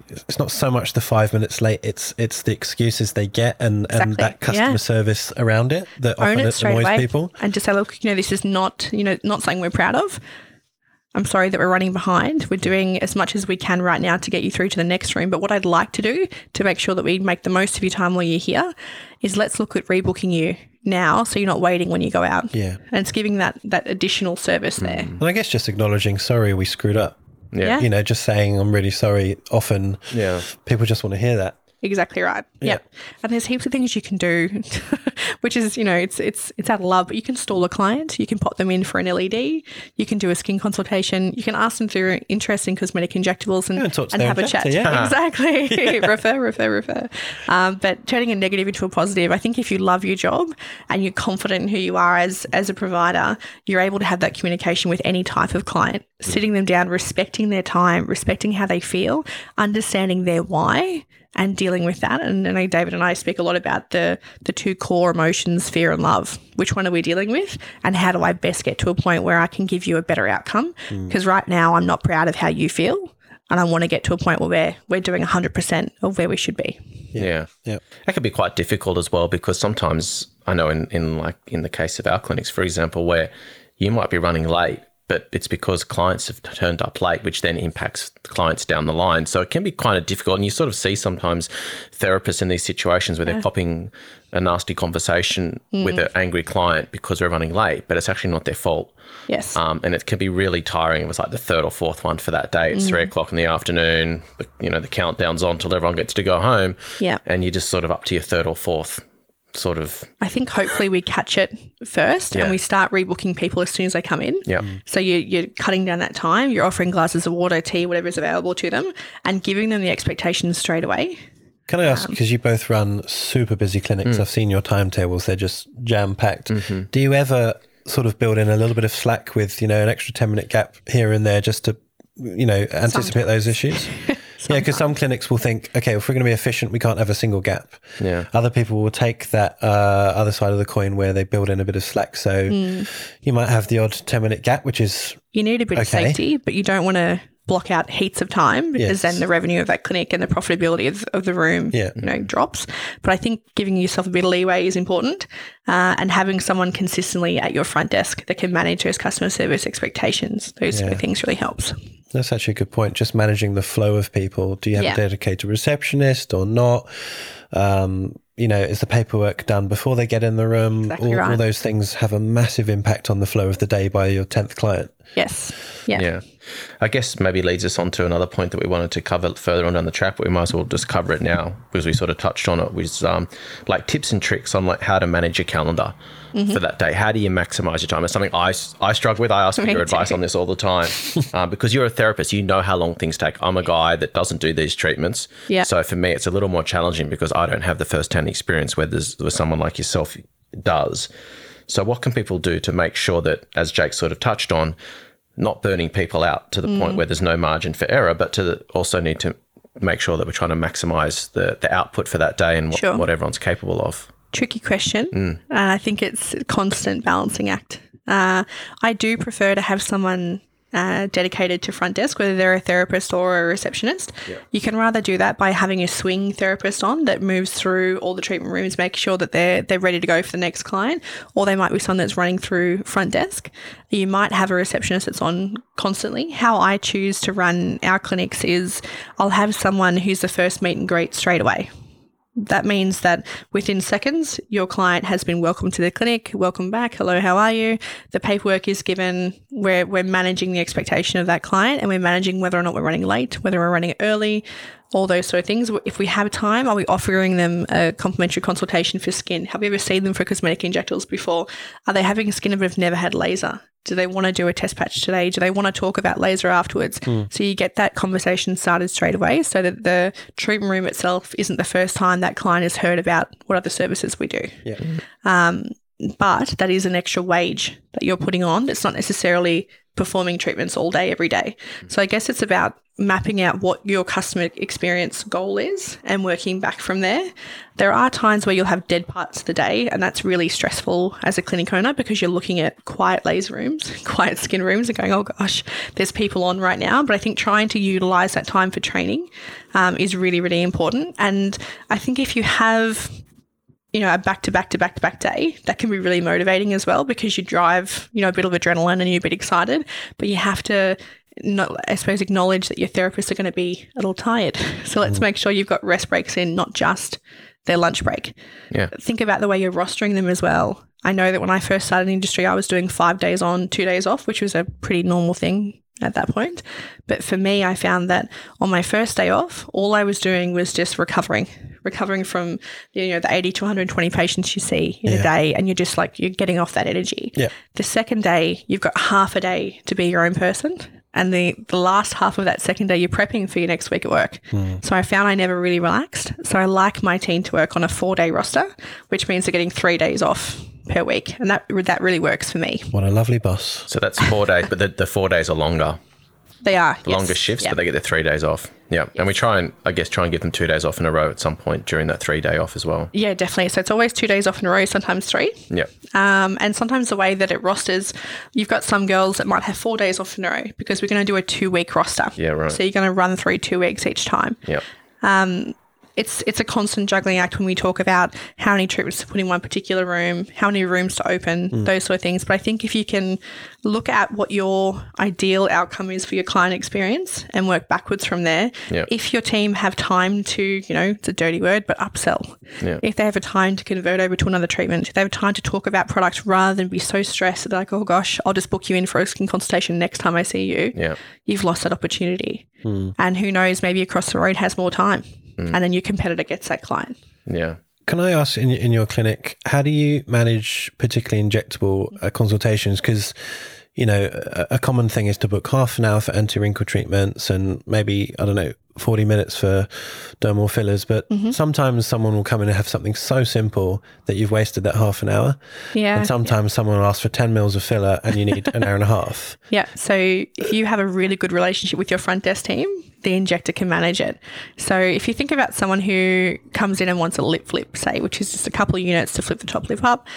it's not so much the five minutes late; it's it's the excuses they get and, exactly. and that customer yeah. service around it that Own often it annoys people. And just say, look, you know, this is not you know not something we're proud of. I'm sorry that we're running behind. We're doing as much as we can right now to get you through to the next room. But what I'd like to do to make sure that we make the most of your time while you're here is let's look at rebooking you now so you're not waiting when you go out. Yeah. And it's giving that that additional service there. Mm. And I guess just acknowledging, sorry, we screwed up. Yeah. You know, just saying I'm really sorry. Often, yeah, people just want to hear that. Exactly right. Yep. yep. And there's heaps of things you can do, which is, you know, it's it's it's out of love. But you can stall a client, you can pop them in for an LED, you can do a skin consultation, you can ask them through interesting cosmetic injectables and, and have a chat. Yeah. Exactly. refer, refer, refer. Um, but turning a negative into a positive, I think if you love your job and you're confident in who you are as as a provider, you're able to have that communication with any type of client, sitting them down, respecting their time, respecting how they feel, understanding their why and dealing with that. And I know David and I speak a lot about the the two core emotions, fear and love. Which one are we dealing with? And how do I best get to a point where I can give you a better outcome? Because mm. right now I'm not proud of how you feel. And I want to get to a point where we're, we're doing 100% of where we should be. Yeah. Yeah. That can be quite difficult as well because sometimes I know in, in like in the case of our clinics, for example, where you might be running late but it's because clients have turned up late, which then impacts clients down the line. So it can be kind of difficult. And you sort of see sometimes therapists in these situations where they're popping a nasty conversation mm. with an angry client because they're running late, but it's actually not their fault. Yes. Um, and it can be really tiring. It was like the third or fourth one for that day. It's mm. three o'clock in the afternoon. You know, the countdown's on till everyone gets to go home. Yeah. And you're just sort of up to your third or fourth sort of. I think hopefully we catch it first yeah. and we start rebooking people as soon as they come in. Yeah. So you, you're cutting down that time. You're offering glasses of water, tea, whatever is available to them, and giving them the expectations straight away. Can I ask, because um, you both run super busy clinics, mm. I've seen your timetables, they're just jam packed. Mm-hmm. Do you ever sort of build in a little bit of slack with, you know, an extra 10 minute gap here and there just to, you know, anticipate Sometimes. those issues? Yeah, because some clinics will think, okay, if we're going to be efficient, we can't have a single gap. Yeah. Other people will take that uh, other side of the coin where they build in a bit of slack. So mm. you might have the odd 10 minute gap, which is. You need a bit okay. of safety, but you don't want to block out heaps of time because yes. then the revenue of that clinic and the profitability of, of the room yeah. you know drops but i think giving yourself a bit of leeway is important uh, and having someone consistently at your front desk that can manage those customer service expectations those yeah. things really helps that's actually a good point. Just managing the flow of people. Do you have yeah. a dedicated receptionist or not? Um, you know, is the paperwork done before they get in the room? Exactly all, right. all, those things have a massive impact on the flow of the day by your 10th client. Yes. Yeah. Yeah. I guess maybe leads us on to another point that we wanted to cover further on down the track, but we might as well just cover it now because we sort of touched on it. Was um, like tips and tricks on like how to manage your calendar mm-hmm. for that day. How do you maximize your time? It's something I, I struggle with. I ask for your advice on this all the time uh, because you're a therapist. You know how long things take. I'm a guy that doesn't do these treatments. Yeah. So for me, it's a little more challenging because I don't have the first hand experience where there's where someone like yourself does. So what can people do to make sure that, as Jake sort of touched on, not burning people out to the mm. point where there's no margin for error, but to also need to make sure that we're trying to maximize the, the output for that day and what, sure. what everyone's capable of. Tricky question. Mm. Uh, I think it's a constant balancing act. Uh, I do prefer to have someone uh, dedicated to front desk, whether they're a therapist or a receptionist. You can rather do that by having a swing therapist on that moves through all the treatment rooms, make sure that they're they're ready to go for the next client, or they might be someone that's running through front desk. You might have a receptionist that's on constantly. How I choose to run our clinics is I'll have someone who's the first meet and greet straight away. That means that within seconds, your client has been welcomed to the clinic. Welcome back. Hello, how are you? The paperwork is given. We're, we're managing the expectation of that client and we're managing whether or not we're running late, whether we're running early, all those sort of things. If we have time, are we offering them a complimentary consultation for skin? Have you ever seen them for cosmetic injectables before? Are they having skin but have never had laser? Do they want to do a test patch today? Do they want to talk about laser afterwards? So you get that conversation started straight away so that the treatment room itself isn't the first time that client has heard about what other services we do. Yeah. Um, but that is an extra wage that you're putting on. It's not necessarily performing treatments all day, every day. So I guess it's about mapping out what your customer experience goal is and working back from there. There are times where you'll have dead parts of the day, and that's really stressful as a clinic owner because you're looking at quiet laser rooms, quiet skin rooms, and going, oh gosh, there's people on right now. But I think trying to utilize that time for training um, is really, really important. And I think if you have you know, a back to back to back to back day, that can be really motivating as well because you drive, you know, a bit of adrenaline and you're a bit excited, but you have to not, I suppose, acknowledge that your therapists are going to be a little tired. So let's mm. make sure you've got rest breaks in, not just their lunch break. Yeah. Think about the way you're rostering them as well. I know that when I first started in industry, I was doing five days on, two days off, which was a pretty normal thing at that point. But for me, I found that on my first day off, all I was doing was just recovering, recovering from you know the 80 to 120 patients you see in Yeah. a day, and you're just like you're getting off that energy. Yeah. The second day, you've got half a day to be your own person. And the, the last half of that second day, you're prepping for your next week at work. Hmm. So I found I never really relaxed. So I like my team to work on a four day roster, which means they're getting three days off per week. And that, that really works for me. What a lovely boss. So that's four days, but the, the four days are longer, They are. yes. longer shifts, Yeah. but they get the three days off. Yeah. And we try and, I guess, try and give them two days off in a row at some point during that three day off as well. Yeah, definitely. So it's always two days off in a row, sometimes three. Yeah. Um, and sometimes the way that it rosters, you've got some girls that might have four days off in a row because we're going to do a two week roster. Yeah, right. So you're going to run through two weeks each time. Yeah. It's it's a constant juggling act when we talk about how many treatments to put in one particular room, how many rooms to open, Hmm. those sort of things. But I think if you can look at what your ideal outcome is for your client experience and work backwards from there, Yeah. if your team have time to, you know, it's a dirty word, but upsell. Yeah. If they have a time to convert over to another treatment, if they have time to talk about products rather than be so stressed that like, oh gosh, I'll just book you in for a skin consultation next time I see you Yeah. you've lost that opportunity. And who knows, maybe across the road has more time. And then your competitor gets that client. Yeah. Can I ask in, in your clinic, how do you manage particularly injectable uh, consultations? Because, you know, a, a common thing is to book half an hour for anti wrinkle treatments and maybe, I don't know, 40 minutes for dermal fillers. But sometimes someone will come in and have something so simple that you've wasted that half an hour. Yeah. And sometimes someone will ask for 10 mils of filler and you need an hour and a half. Yeah. So if you have a really good relationship with your front desk team, the injector can manage it. So if you think about someone who comes in and wants a lip flip, say, which is just a couple of units to flip the top lip up,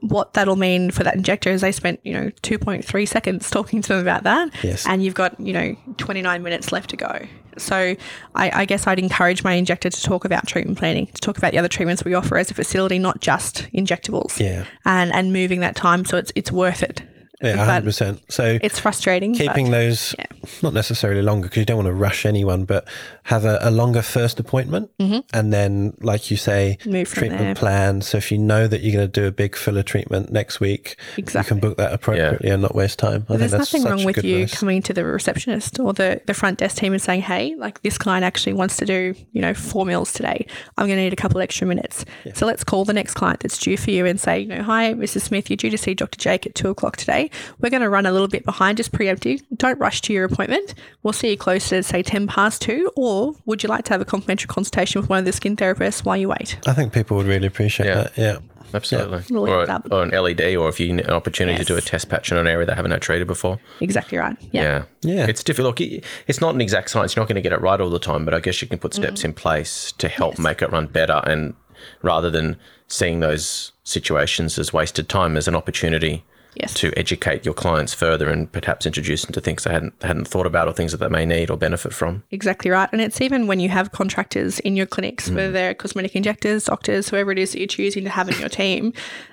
what that'll mean for that injector is they spent, you know, 2.3 seconds talking to them about that. Yes. And you've got, you know, 29 minutes left to go. So I, I guess I'd encourage my injector to talk about treatment planning, to talk about the other treatments we offer as a facility, not just injectables. Yeah. And and moving that time so it's it's worth it. Yeah, But 100%. So It's frustrating. but- keeping those not necessarily longer because you don't want to rush anyone, but have a, a longer first appointment, and then, like you say, Mm-hmm. Move treatment plan. So if you know that you're going to do a big filler treatment next week, Exactly. you can book that appropriately and not waste time. I There's that's nothing wrong with you advice. coming to the receptionist or the, the front desk team and saying, hey, like this client actually wants to do, you know, four mils today. I'm going to need a couple extra minutes. So let's call the next client that's due for you and say, you know, hi, Mrs. Smith, you're due to see Dr. Jake at two o'clock today. We're going to run a little bit behind, just preemptive. Don't rush to your appointment. We'll see you closer to say 10 past two. Or would you like to have a complimentary consultation with one of the skin therapists while you wait? I think people would really appreciate Yeah. that. Yeah. Absolutely. We'll Or, link it up. or an LED, or if you need an opportunity to do a test patch in an area they haven't had treated before. Exactly right. Yeah. Yeah. Yeah. It's difficult. Look, It's not an exact science. You're not going to get it right all the time, but I guess you can put steps Mm. in place to help make it run better. And rather than seeing those situations as wasted time, as an opportunity Yes. to educate your clients further and perhaps introduce them to things they hadn't hadn't thought about or things that they may need or benefit from. Exactly right. And it's even when you have contractors in your clinics, whether mm. they're cosmetic injectors, doctors, whoever it is that you're choosing to have in your team,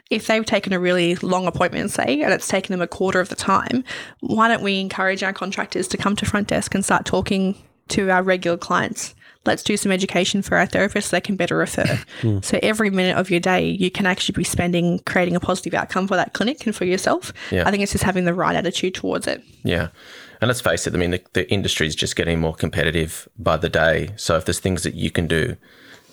if they've taken a really long appointment, say, and it's taken them a quarter of the time, why don't we encourage our contractors to come to front desk and start talking to our regular clients? Let's do some education for our therapists so they can better refer. So every minute of your day, you can actually be spending creating a positive outcome for that clinic and for yourself. Yeah. I think it's just having the right attitude towards it. Yeah. And let's face it, I mean, the, the industry is just getting more competitive by the day. So if there's things that you can do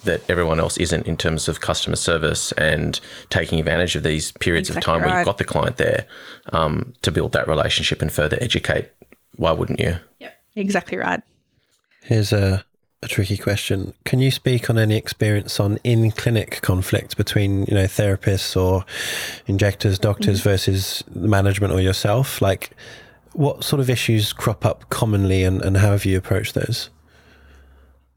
that everyone else isn't in terms of customer service and taking advantage of these periods of Exactly time where you've got the client there um, to build that relationship and further educate, why wouldn't you? Yep. Exactly right. Here's a, a tricky question. Can you speak on any experience on in clinic conflict between, you know, therapists or injectors, doctors versus management or yourself? Like, what sort of issues crop up commonly and, and how have you approached those?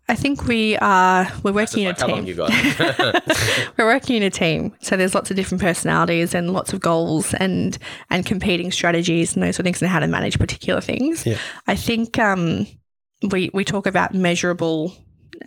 I think we are we're working in a Like, how long team. you got? We're working in a team, so there's lots of different personalities and lots of goals and and competing strategies and those sort of things and how to manage particular things. Yeah. I think um, we we talk about measurable.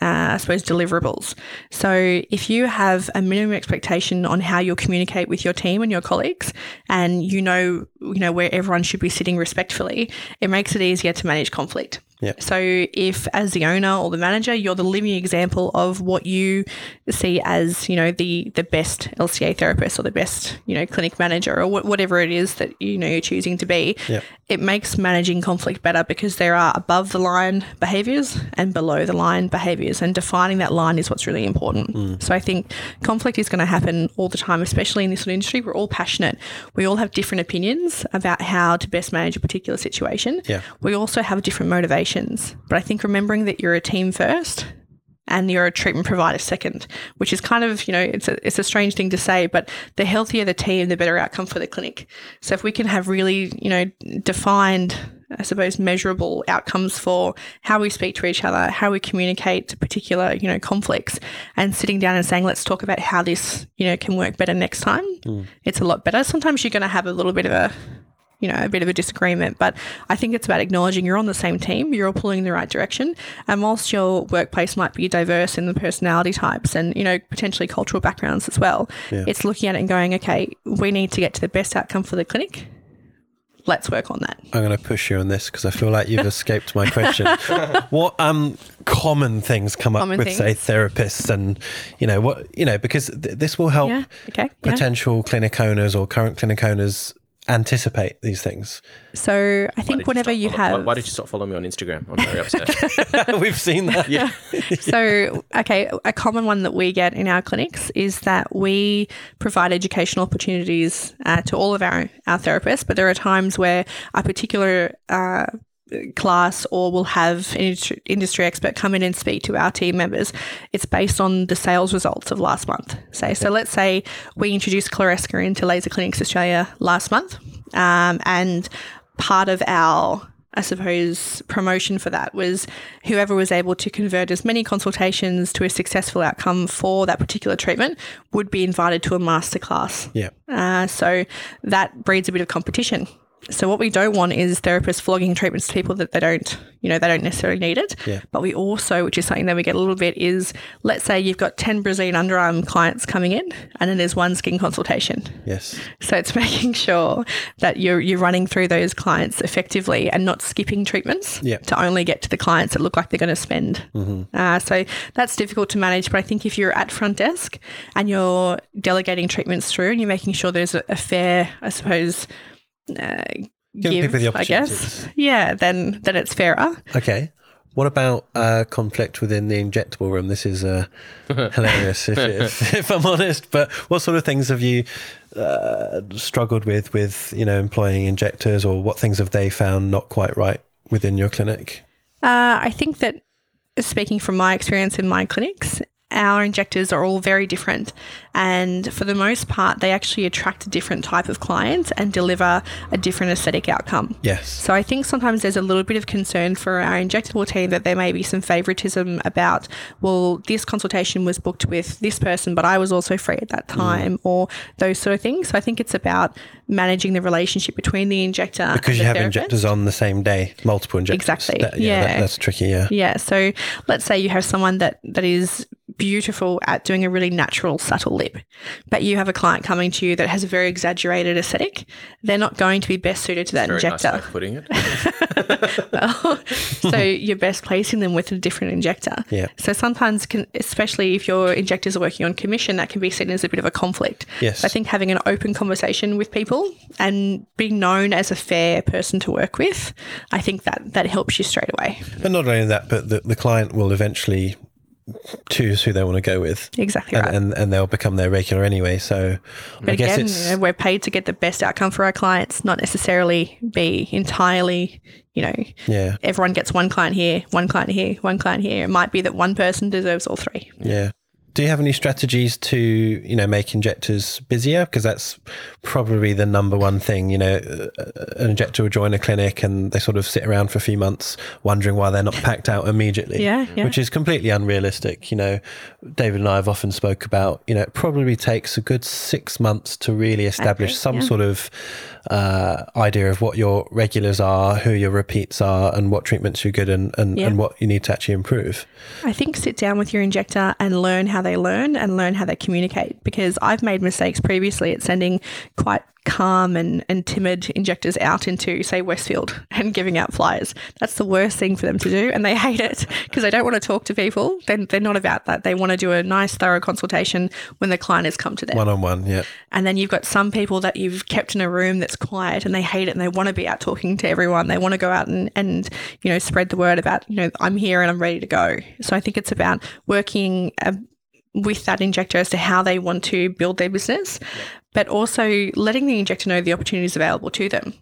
Uh, I suppose deliverables. So, if you have a minimum expectation on how you'll communicate with your team and your colleagues, and you know, you know where everyone should be sitting respectfully, it makes it easier to manage conflict. Yeah. So if as the owner or the manager, you're the living example of what you see as, you know, the the best LCA therapist or the best, you know, clinic manager or wh- whatever it is that you know you're choosing to be, Yeah. it makes managing conflict better because there are above the line behaviors and below the line behaviors and defining that line is what's really important. Mm. So I think conflict is going to happen all the time, especially in this sort of industry. We're all passionate. We all have different opinions about how to best manage a particular situation. Yeah. We also have different motivations. But I think remembering that you're a team first and you're a treatment provider second, which is kind of, you know, it's a, it's a strange thing to say, but the healthier the team, the better outcome for the clinic. So if we can have really, you know, defined, I suppose, measurable outcomes for how we speak to each other, how we communicate particular, you know, conflicts and sitting down and saying, let's talk about how this, you know, can work better next time. Hmm. It's a lot better. Sometimes you're going to have a little bit of a, you know, a bit of a disagreement. But I think it's about acknowledging you're on the same team, you're all pulling in the right direction. And whilst your workplace might be diverse in the personality types and, you know, potentially cultural backgrounds as well, it's looking at it and going, okay, we need to get to the best outcome for the clinic. Let's work on that. I'm going to push you on this because I feel like you've escaped my question. what um common things come up Common with say therapists and you know what you know because th- this will help Yeah. Okay. Yeah. potential clinic owners or current clinic owners anticipate these things. So I think did you whenever you follow- have. Why, why did you stop following me on Instagram? I'm very upset. We've seen that. yeah. So, okay, a common one that we get in our clinics is that we provide educational opportunities uh, to all of our, our therapists, but there are times where a particular uh, class or we'll have an industry, expert come in and speak to our team members. It's based on the sales results of last month. Say, so let's say we introduced Kleresca into Laser Clinics Australia last month, um, and part of our I suppose, promotion for that was whoever was able to convert as many consultations to a successful outcome for that particular treatment would be invited to a masterclass. Yeah. Uh, so that breeds a bit of competition. So what we don't want is therapists flogging treatments to people that they don't, you know, they don't necessarily need it. Yeah. But we also, which is something that we get a little bit, is let's say you've got 10 Brazilian underarm clients coming in and then there's one skin consultation. Yes. So it's making sure that you're you're running through those clients effectively and not skipping treatments Yeah. to only get to the clients that look like they're going to spend. Uh, so that's difficult to manage. But I think if you're at front desk and you're delegating treatments through and you're making sure there's a, a fair, I suppose, uh, Giving give, people the I guess, yeah, then then it's fairer. Okay. What about uh, conflict within the injectable room? This is uh, hilarious, if, if, if I'm honest. But what sort of things have you uh, struggled with, with you know, employing injectors, or what things have they found not quite right within your clinic? Uh, I think that speaking from my experience in my clinics, our injectors are all very different. And for the most part, they actually attract a different type of client and deliver a different aesthetic outcome. Yes. So I think sometimes there's a little bit of concern for our injectable team that there may be some favoritism about, well, this consultation was booked with this person, but I was also free at that mm. time, or those sort of things. So I think it's about managing the relationship between the injector Because and you the have therapist. injectors on the same day, multiple injectors. Exactly. That- Yeah. that- that's tricky. Yeah. Yeah. So let's say you have someone that that is beautiful at doing a really natural, subtle lip, but you have a client coming to you that has a very exaggerated aesthetic. They're not going to be best suited to that Very nice injector. way of putting it. Well, so you're best placing them with a different injector. Yeah. So sometimes, can, especially if your injectors are working on commission, that can be seen as a bit of a conflict. Yes. So I think having an open conversation with people and being known as a fair person to work with, I think that that helps you straight away. But not only that, but the, the client will eventually choose who they want to go with. Exactly And, right. and, and they'll become their regular anyway. So But I guess again, it's. you know, we're paid to get the best outcome for our clients, not necessarily be entirely, you know, yeah. everyone gets one client here, one client here, one client here. It might be that one person deserves all three. Yeah. Do you have any strategies to, you know, make injectors busier? Because that's probably the number one thing. You know, an injector will join a clinic and they sort of sit around for a few months wondering why they're not packed out immediately. Yeah, yeah. Which is completely unrealistic. You know, David and I have often spoke about, you know, it probably takes a good six months to really establish some yeah. sort of uh, idea of what your regulars are, who your repeats are, and what treatments you're good and, and, Yeah. and what you need to actually improve. I think sit down with your injector and learn how they learn and learn how they communicate because I've made mistakes previously at sending quite calm and, and timid injectors out into, say, Westfield and giving out flyers. That's the worst thing for them to do and they hate it because they don't want to talk to people. They're, they're not about that. They want to do a nice, thorough consultation when the client has come to them. One on one, yeah. And then you've got some people that you've kept in a room that's quiet and they hate it and they want to be out talking to everyone. They want to go out and, and, you know, spread the word about, you know, I'm here and I'm ready to go. So I think it's about working uh, with that injector as to how they want to build their business, but also letting the injector know the opportunities available to them.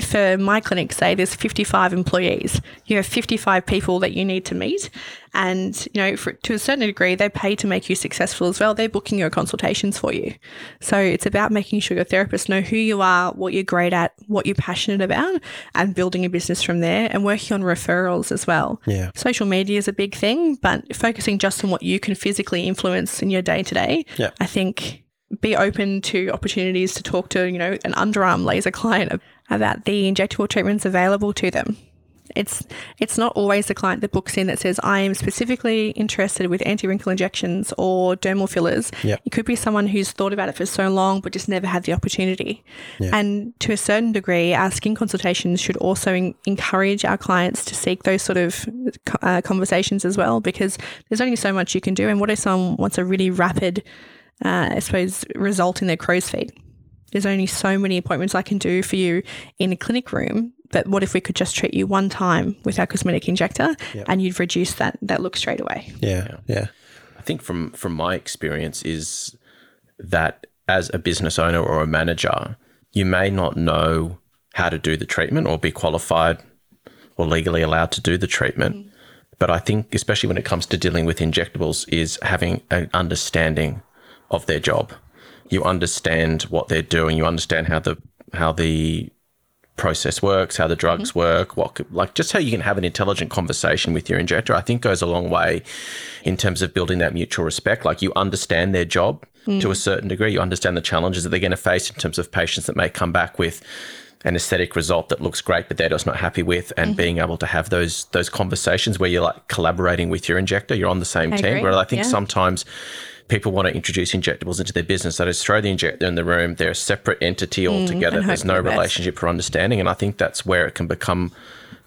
For my clinic, say there's 55 employees, you have 55 people that you need to meet, and you know, for, to a certain degree, they pay to make you successful as well. They're booking your consultations for you, so it's about making sure your therapists know who you are, what you're great at, what you're passionate about, and building a business from there, and working on referrals as well. Yeah. Social media is a big thing, but focusing just on what you can physically influence in your day to day. I think be open to opportunities to talk to, you know, an underarm laser client about the injectable treatments available to them. It's it's not always the client that books in that says I am specifically interested with anti-wrinkle injections or dermal fillers. Yep. It could be someone who's thought about it for so long but just never had the opportunity. And to a certain degree, our skin consultations should also en- encourage our clients to seek those sort of uh, conversations as well because there's only so much you can do. And what if someone wants a really rapid, uh, I suppose, result in their crow's feet? There's only so many appointments I can do for you in a clinic room. But what if we could just treat you one time with our cosmetic injector and you'd reduce that that look straight away? Yeah. Yeah. I think from from my experience is that as a business owner or a manager, you may not know how to do the treatment or be qualified or legally allowed to do the treatment. But I think especially when it comes to dealing with injectables is having an understanding of their job. You understand what they're doing, you understand how the how the process works, how the drugs mm-hmm. work, what like just how you can have an intelligent conversation with your injector, I think goes a long way in terms of building that mutual respect. Like you understand their job mm. to a certain degree, you understand the challenges that they're going to face in terms of patients that may come back with an aesthetic result that looks great, but they're just not happy with, and mm-hmm. being able to have those those conversations where you're like collaborating with your injector, you're on the same I team. agree. Where I think Yeah. sometimes people want to introduce injectables into their business. They just throw the injector in the room. They're a separate entity altogether. Mm, There's no relationship or understanding. And I think that's where it can become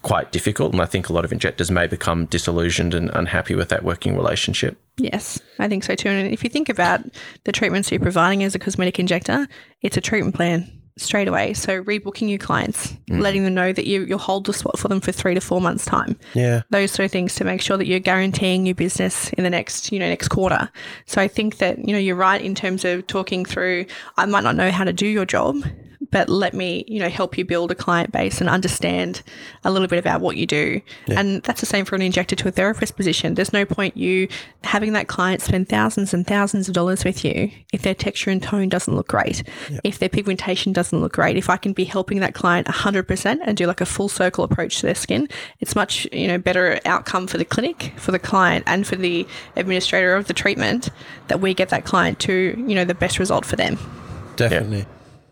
quite difficult. And I think a lot of injectors may become disillusioned and unhappy with that working relationship. Yes, I think so too. And if you think about the treatments you're providing as a cosmetic injector, it's a treatment plan straight away. So rebooking your clients, mm. letting them know that you, you'll hold the spot for them for three to four months' time. Yeah. Those sort of things to make sure that you're guaranteeing your business in the next, you know, next quarter. So I think that, you know, you're right in terms of talking through, I might not know how to do your job, but let me, you know, help you build a client base and understand a little bit about what you do. And that's the same for an injector to a therapist position. There's no point you having that client spend thousands and thousands of dollars with you if their texture and tone doesn't look great, if their pigmentation doesn't look great. If I can be helping that client 100% and do like a full circle approach to their skin, it's much, you know, better outcome for the clinic, for the client and for the administrator of the treatment that we get that client to, you know, the best result for them. Definitely.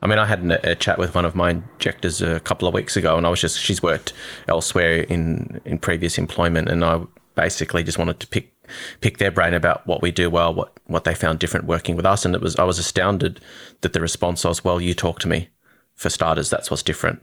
I mean, I had a, a chat with one of my injectors a couple of weeks ago, and I was just she's worked elsewhere in in previous employment, and I basically just wanted to pick pick their brain about what we do well, what what they found different working with us, and it was I was astounded that the response was, "Well, you talk to me." For starters, that's what's different.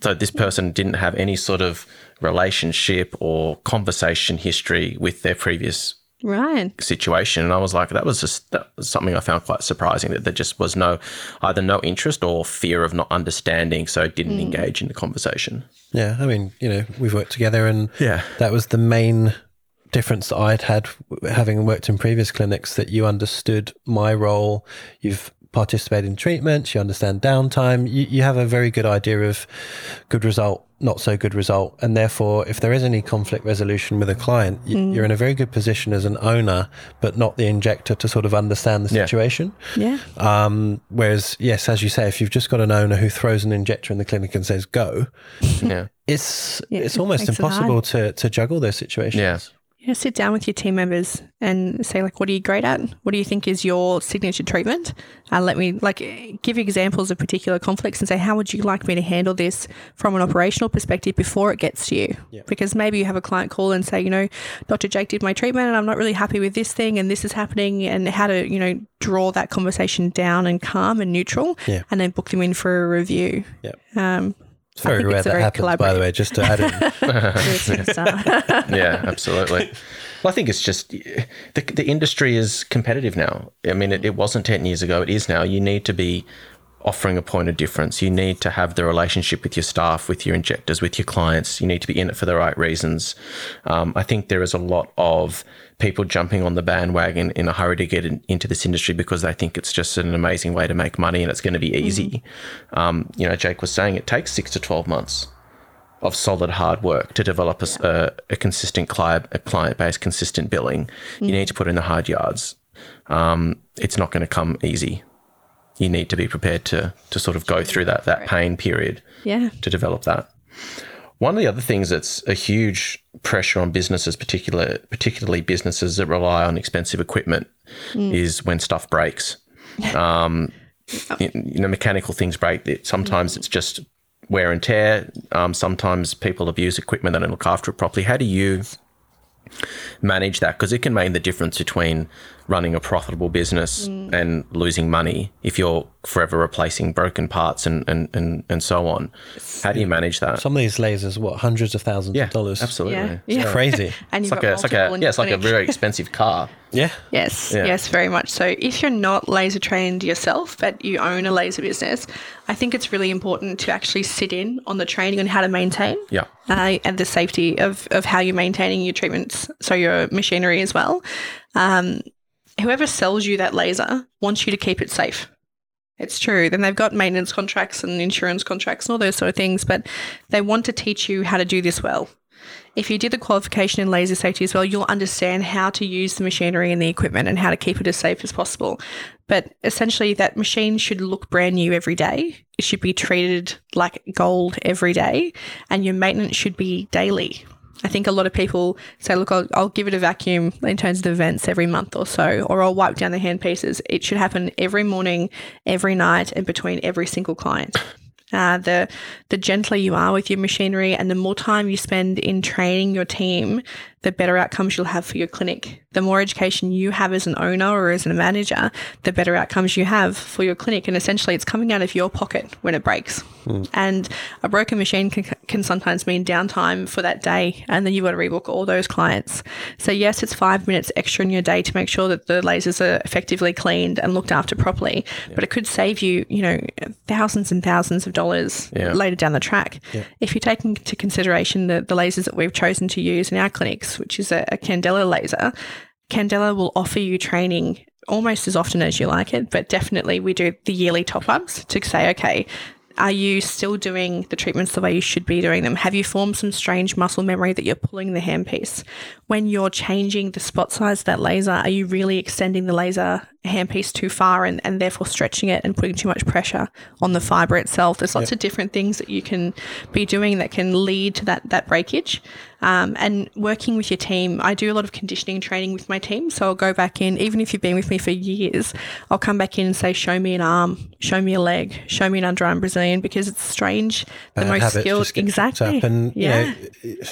So this person didn't have any sort of relationship or conversation history with their previous Right. situation. And I was like, that was just that was something I found quite surprising that there just was no either no interest or fear of not understanding, so didn't hmm. engage in the conversation. Yeah, I mean, you know, we've worked together, and Yeah. that was the main difference that I'd had having worked in previous clinics. That you understood my role, you've participated in treatments, you understand downtime, you, you have a very good idea of good result, not so good result, and therefore, if there is any conflict resolution with a client, you, you're in a very good position as an owner, but not the injector to sort of understand the situation. Yeah. Um, whereas, yes, as you say, if you've just got an owner who throws an injector in the clinic and says go, Yeah. it's Yeah, it's almost makes it impossible to to juggle those situations. Yeah. You know, sit down with your team members and say, like, what are you great at? What do you think is your signature treatment? Uh, let me, like, give examples of particular conflicts and say, how would you like me to handle this from an operational perspective before it gets to you? Because maybe you have a client call and say, you know, Dr. Jake did my treatment and I'm not really happy with this thing and this is happening, and how to, you know, draw that conversation down and calm and neutral Yeah. and then book them in for a review. Yeah. Um, It's very rare it's that very happens, by the way, just to add in. you're a superstar. yeah, absolutely. Well, I think it's just the, the industry is competitive now. I mean, it, it wasn't 10 years ago, it is now. You need to be offering a point of difference. You need to have the relationship with your staff, with your injectors, with your clients. You need to be in it for the right reasons. Um, I think there is a lot of people jumping on the bandwagon in a hurry to get in, into this industry because they think it's just an amazing way to make money and it's going to be easy. Um, you know, Jake was saying it takes six to 12 months of solid hard work to develop a consistent client, a client base, consistent billing. You need to put in the hard yards. Um, it's not going to come easy. You need to be prepared to to sort of go through that that pain period yeah. to develop that. One of the other things that's a huge pressure on businesses, particular particularly businesses that rely on expensive equipment, is when stuff breaks. Um, you you know, mechanical things break. Sometimes it's just wear and tear. Um, sometimes people abuse equipment; they don't look after it properly. How do you manage that? Because it can make the difference between running a profitable business and losing money if you're forever replacing broken parts and and, and, and so on. How do you manage that? Some of these lasers, what hundreds of thousands yeah, of dollars. absolutely. Yeah. It's Yeah. crazy. And It's you've like got a, it's like a yeah, it's like a very expensive car. Yeah. Yes, Yeah. yes, very much so. If you're not laser trained yourself, but you own a laser business, I think it's really important to actually sit in on the training on how to maintain Yeah, uh, and the safety of, of how you're maintaining your treatments, so your machinery as well. Um, whoever sells you that laser wants you to keep it safe. It's true. Then they've got maintenance contracts and insurance contracts and all those sort of things, but they want to teach you how to do this well. If you did the qualification in laser safety as well, you'll understand how to use the machinery and the equipment and how to keep it as safe as possible. But essentially, that machine should look brand new every day. It should be treated like gold every day, and your maintenance should be daily. I think a lot of people say, look, I'll, I'll give it a vacuum in terms of the vents every month or so, or I'll wipe down the hand pieces. It should happen every morning, every night, and between every single client. Uh, the the gentler you are with your machinery and the more time you spend in training your team, the better outcomes you'll have for your clinic. The more education you have as an owner or as a manager, the better outcomes you have for your clinic. And essentially, it's coming out of your pocket when it breaks. Hmm. And a broken machine can, can sometimes mean downtime for that day, and then you've got to rebook all those clients. So, yes, it's five minutes extra in your day to make sure that the lasers are effectively cleaned and looked after properly, but it could save you, you know, thousands and thousands of dollars Yeah. later down the track. If you take into consideration the, the lasers that we've chosen to use in our clinics, which is a, a Candela laser, Candela will offer you training almost as often as you like it, but definitely we do the yearly top ups to say, okay, Are you still doing the treatments the way you should be doing them? Have you formed some strange muscle memory that you're pulling the handpiece? When you're changing the spot size of that laser, are you really extending the laser handpiece too far and, and therefore stretching it and putting too much pressure on the fiber itself? There's lots of different things that you can be doing that can lead to that that breakage. Um, and working with your team, I do a lot of conditioning training with my team. So I'll go back in, even if you've been with me for years, I'll come back in and say, show me an arm, show me a leg, show me an underarm Brazilian, because it's strange. The Bad most skilled, just get picked exactly. And, yeah. you know,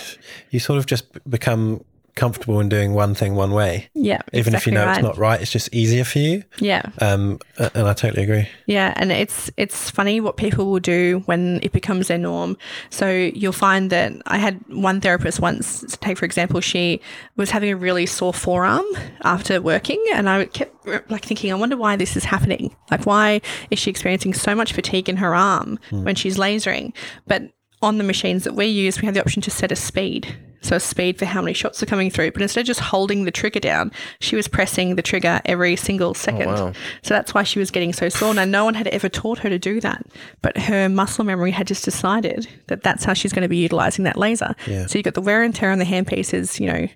you sort of just become comfortable in doing one thing one way. yeah. Even if you know right. it's not right, it's just easier for you. Yeah. Um, and I totally agree. Yeah, and it's it's funny what people will do when it becomes their norm. So you'll find that I had one therapist once. Take for example, she was having a really sore forearm after working, and I kept like thinking, I wonder why this is happening. Like, why is she experiencing so much fatigue in her arm when she's lasering? But on the machines that we use, we have the option to set a speed. So a speed for how many shots are coming through. But instead of just holding the trigger down, she was pressing the trigger every single oh, second. wow. So that's why she was getting so sore. Now, no one had ever taught her to do that, but her muscle memory had just decided that that's how she's going to be utilizing that laser. Yeah. So you've got the wear and tear on the handpiece is, you know,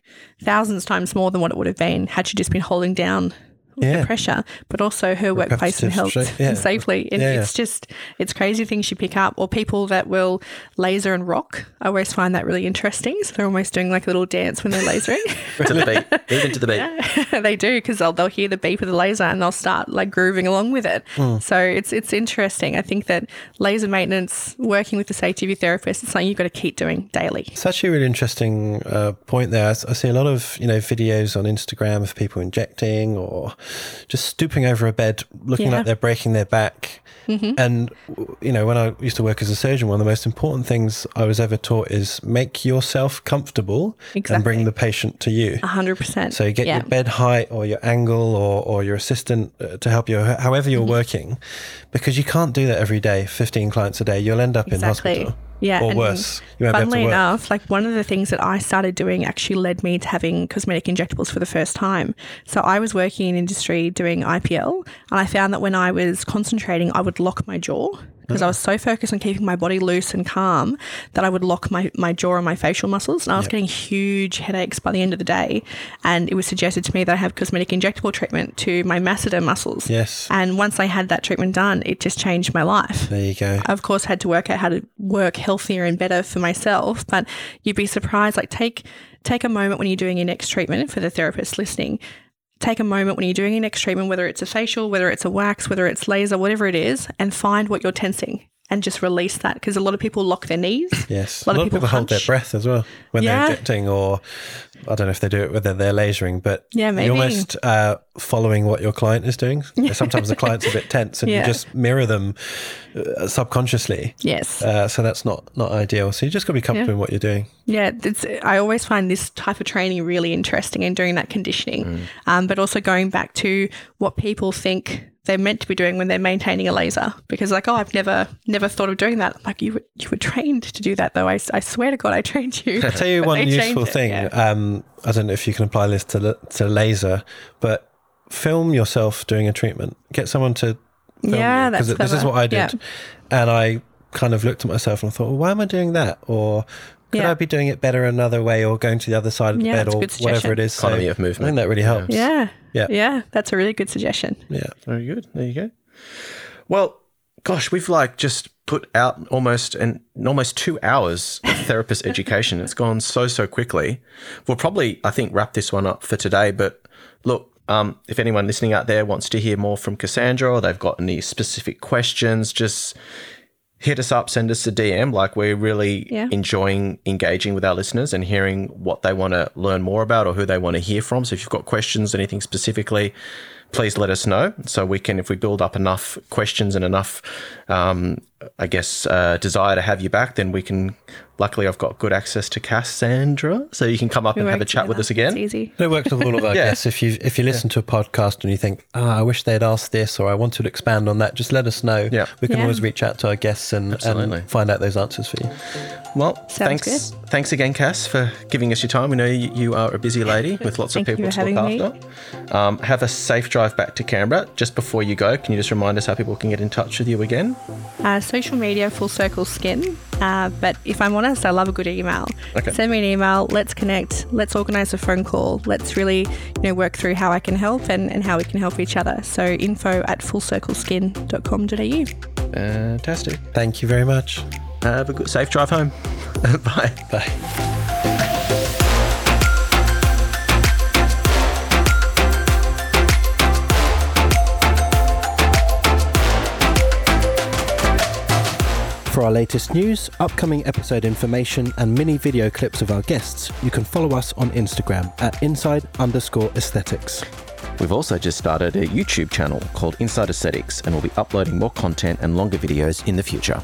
thousands times more than what it would have been had she just been holding down Yeah. the pressure, but also her workplace and health yeah. safely. And Yeah, yeah. it's just, it's crazy things you pick up. Or people that will laser and rock. I always find that really interesting. So they're almost doing like a little dance when they're lasering. to the beat, even to the beat. they do because they'll, they'll hear the beep of the laser and they'll start like grooving along with it. Hmm. So it's it's interesting. I think that laser maintenance, working with the safety of your therapist, is something you've got to keep doing daily. It's actually a really interesting uh, point there. I see a lot of you know videos on Instagram of people injecting or just stooping over a bed, looking Yeah. like they're breaking their back. And you know, when I used to work as a surgeon, one of the most important things I was ever taught is make yourself comfortable and bring the patient to you. A hundred percent. So you get yeah. your bed height or your angle or, or your assistant uh, to help you, however Mm-hmm. you're working, because you can't do that every day, 15 clients a day. You'll end up in hospital. Yeah, Or and worse. You won't be Funnily enough, like one of the things that I started doing actually led me to having cosmetic injectables for the first time. So I was working in industry doing IPL, and I found that when I was concentrating, I would lock my jaw because I was so focused on keeping my body loose and calm that I would lock my, my jaw and my facial muscles. And I was getting huge headaches by the end of the day. And it was suggested to me that I have cosmetic injectable treatment to my masseter muscles. Yes. And once I had that treatment done, it just changed my life. There you go. I, of course, had to work out how to work healthier and better for myself. But you'd be surprised. Like take take a moment when you're doing your next treatment for the therapist listening. Take a moment when you're doing your next treatment, whether it's a facial, whether it's a wax, whether it's laser, whatever it is, and find what you're tensing and just release that. Because a lot of people lock their knees. Yes. A lot of people hold their breath as well when Yeah. they're injecting, or I don't know if they do it whether they're lasering, but Yeah, maybe. you're almost uh, following what your client is doing. Sometimes the client's a bit tense, and Yeah. you just mirror them uh, subconsciously. Yes. Uh, so that's not not ideal. So you just got to be comfortable in what you're doing. Yeah, it's, I always find this type of training really interesting and doing that conditioning, um, but also going back to what people think they're meant to be doing when they're maintaining a laser. Because like, oh, I've never never thought of doing that. I'm like you were you were trained to do that though. i, I swear to God, I trained you. I'll tell you one they changed useful it, thing. yeah. Um, I don't know if you can apply this to to laser, but film yourself doing a treatment. Get someone to film Yeah, because that's this is what I did, Yeah. and I kind of looked at myself and I thought, well, why am I doing that? Or could Yeah. I be doing it better another way, or going to the other side of the Yeah, bed, or whatever suggestion. it is? So Economy of I think that really helps. Yeah. Yeah. Yeah. That's a really good suggestion. Yeah. Very good. There you go. Well, gosh, we've like just put out almost an almost two hours of therapist education. It's gone so so quickly. We'll probably I think wrap this one up for today. But look, um, if anyone listening out there wants to hear more from Cassandra or they've got any specific questions, just hit us up, send us a DM. Like we're really Yeah. enjoying engaging with our listeners and hearing what they want to learn more about or who they want to hear from. So if you've got questions, anything specifically, please let us know so we can, if we build up enough questions and enough, um, I guess, uh, desire to have you back, then we can. Luckily, I've got good access to Cassandra, so you can come up We and have a work chat with us again. It's easy. It works with all of our Yeah. guests. If you if you listen to a podcast and you think, ah, I wish they'd asked this, or I want to expand on that, just let us know. Yeah. we can Yeah. always reach out to our guests and, and find out those answers for you. Well, Sounds thanks, thanks again, Cass, for giving us your time. We know you, you are a busy lady with lots of people to look after. Um, have a safe drive back to Canberra. Just before you go, can you just remind us how people can get in touch with you again? Uh, so social media, Full Circle Skin. Uh, but if I'm honest, I love a good email. Okay. Send me an email. Let's connect. Let's organise a phone call. Let's really, you know, work through how I can help and, and how we can help each other. So info at fullcircleskin.com.au. Fantastic. Thank you very much. Have a good safe drive home. Bye. Bye. For our latest news, upcoming episode information, and mini video clips of our guests, you can follow us on Instagram at inside underscore aesthetics. We've also just started a YouTube channel called Inside Aesthetics and we'll be uploading more content and longer videos in the future.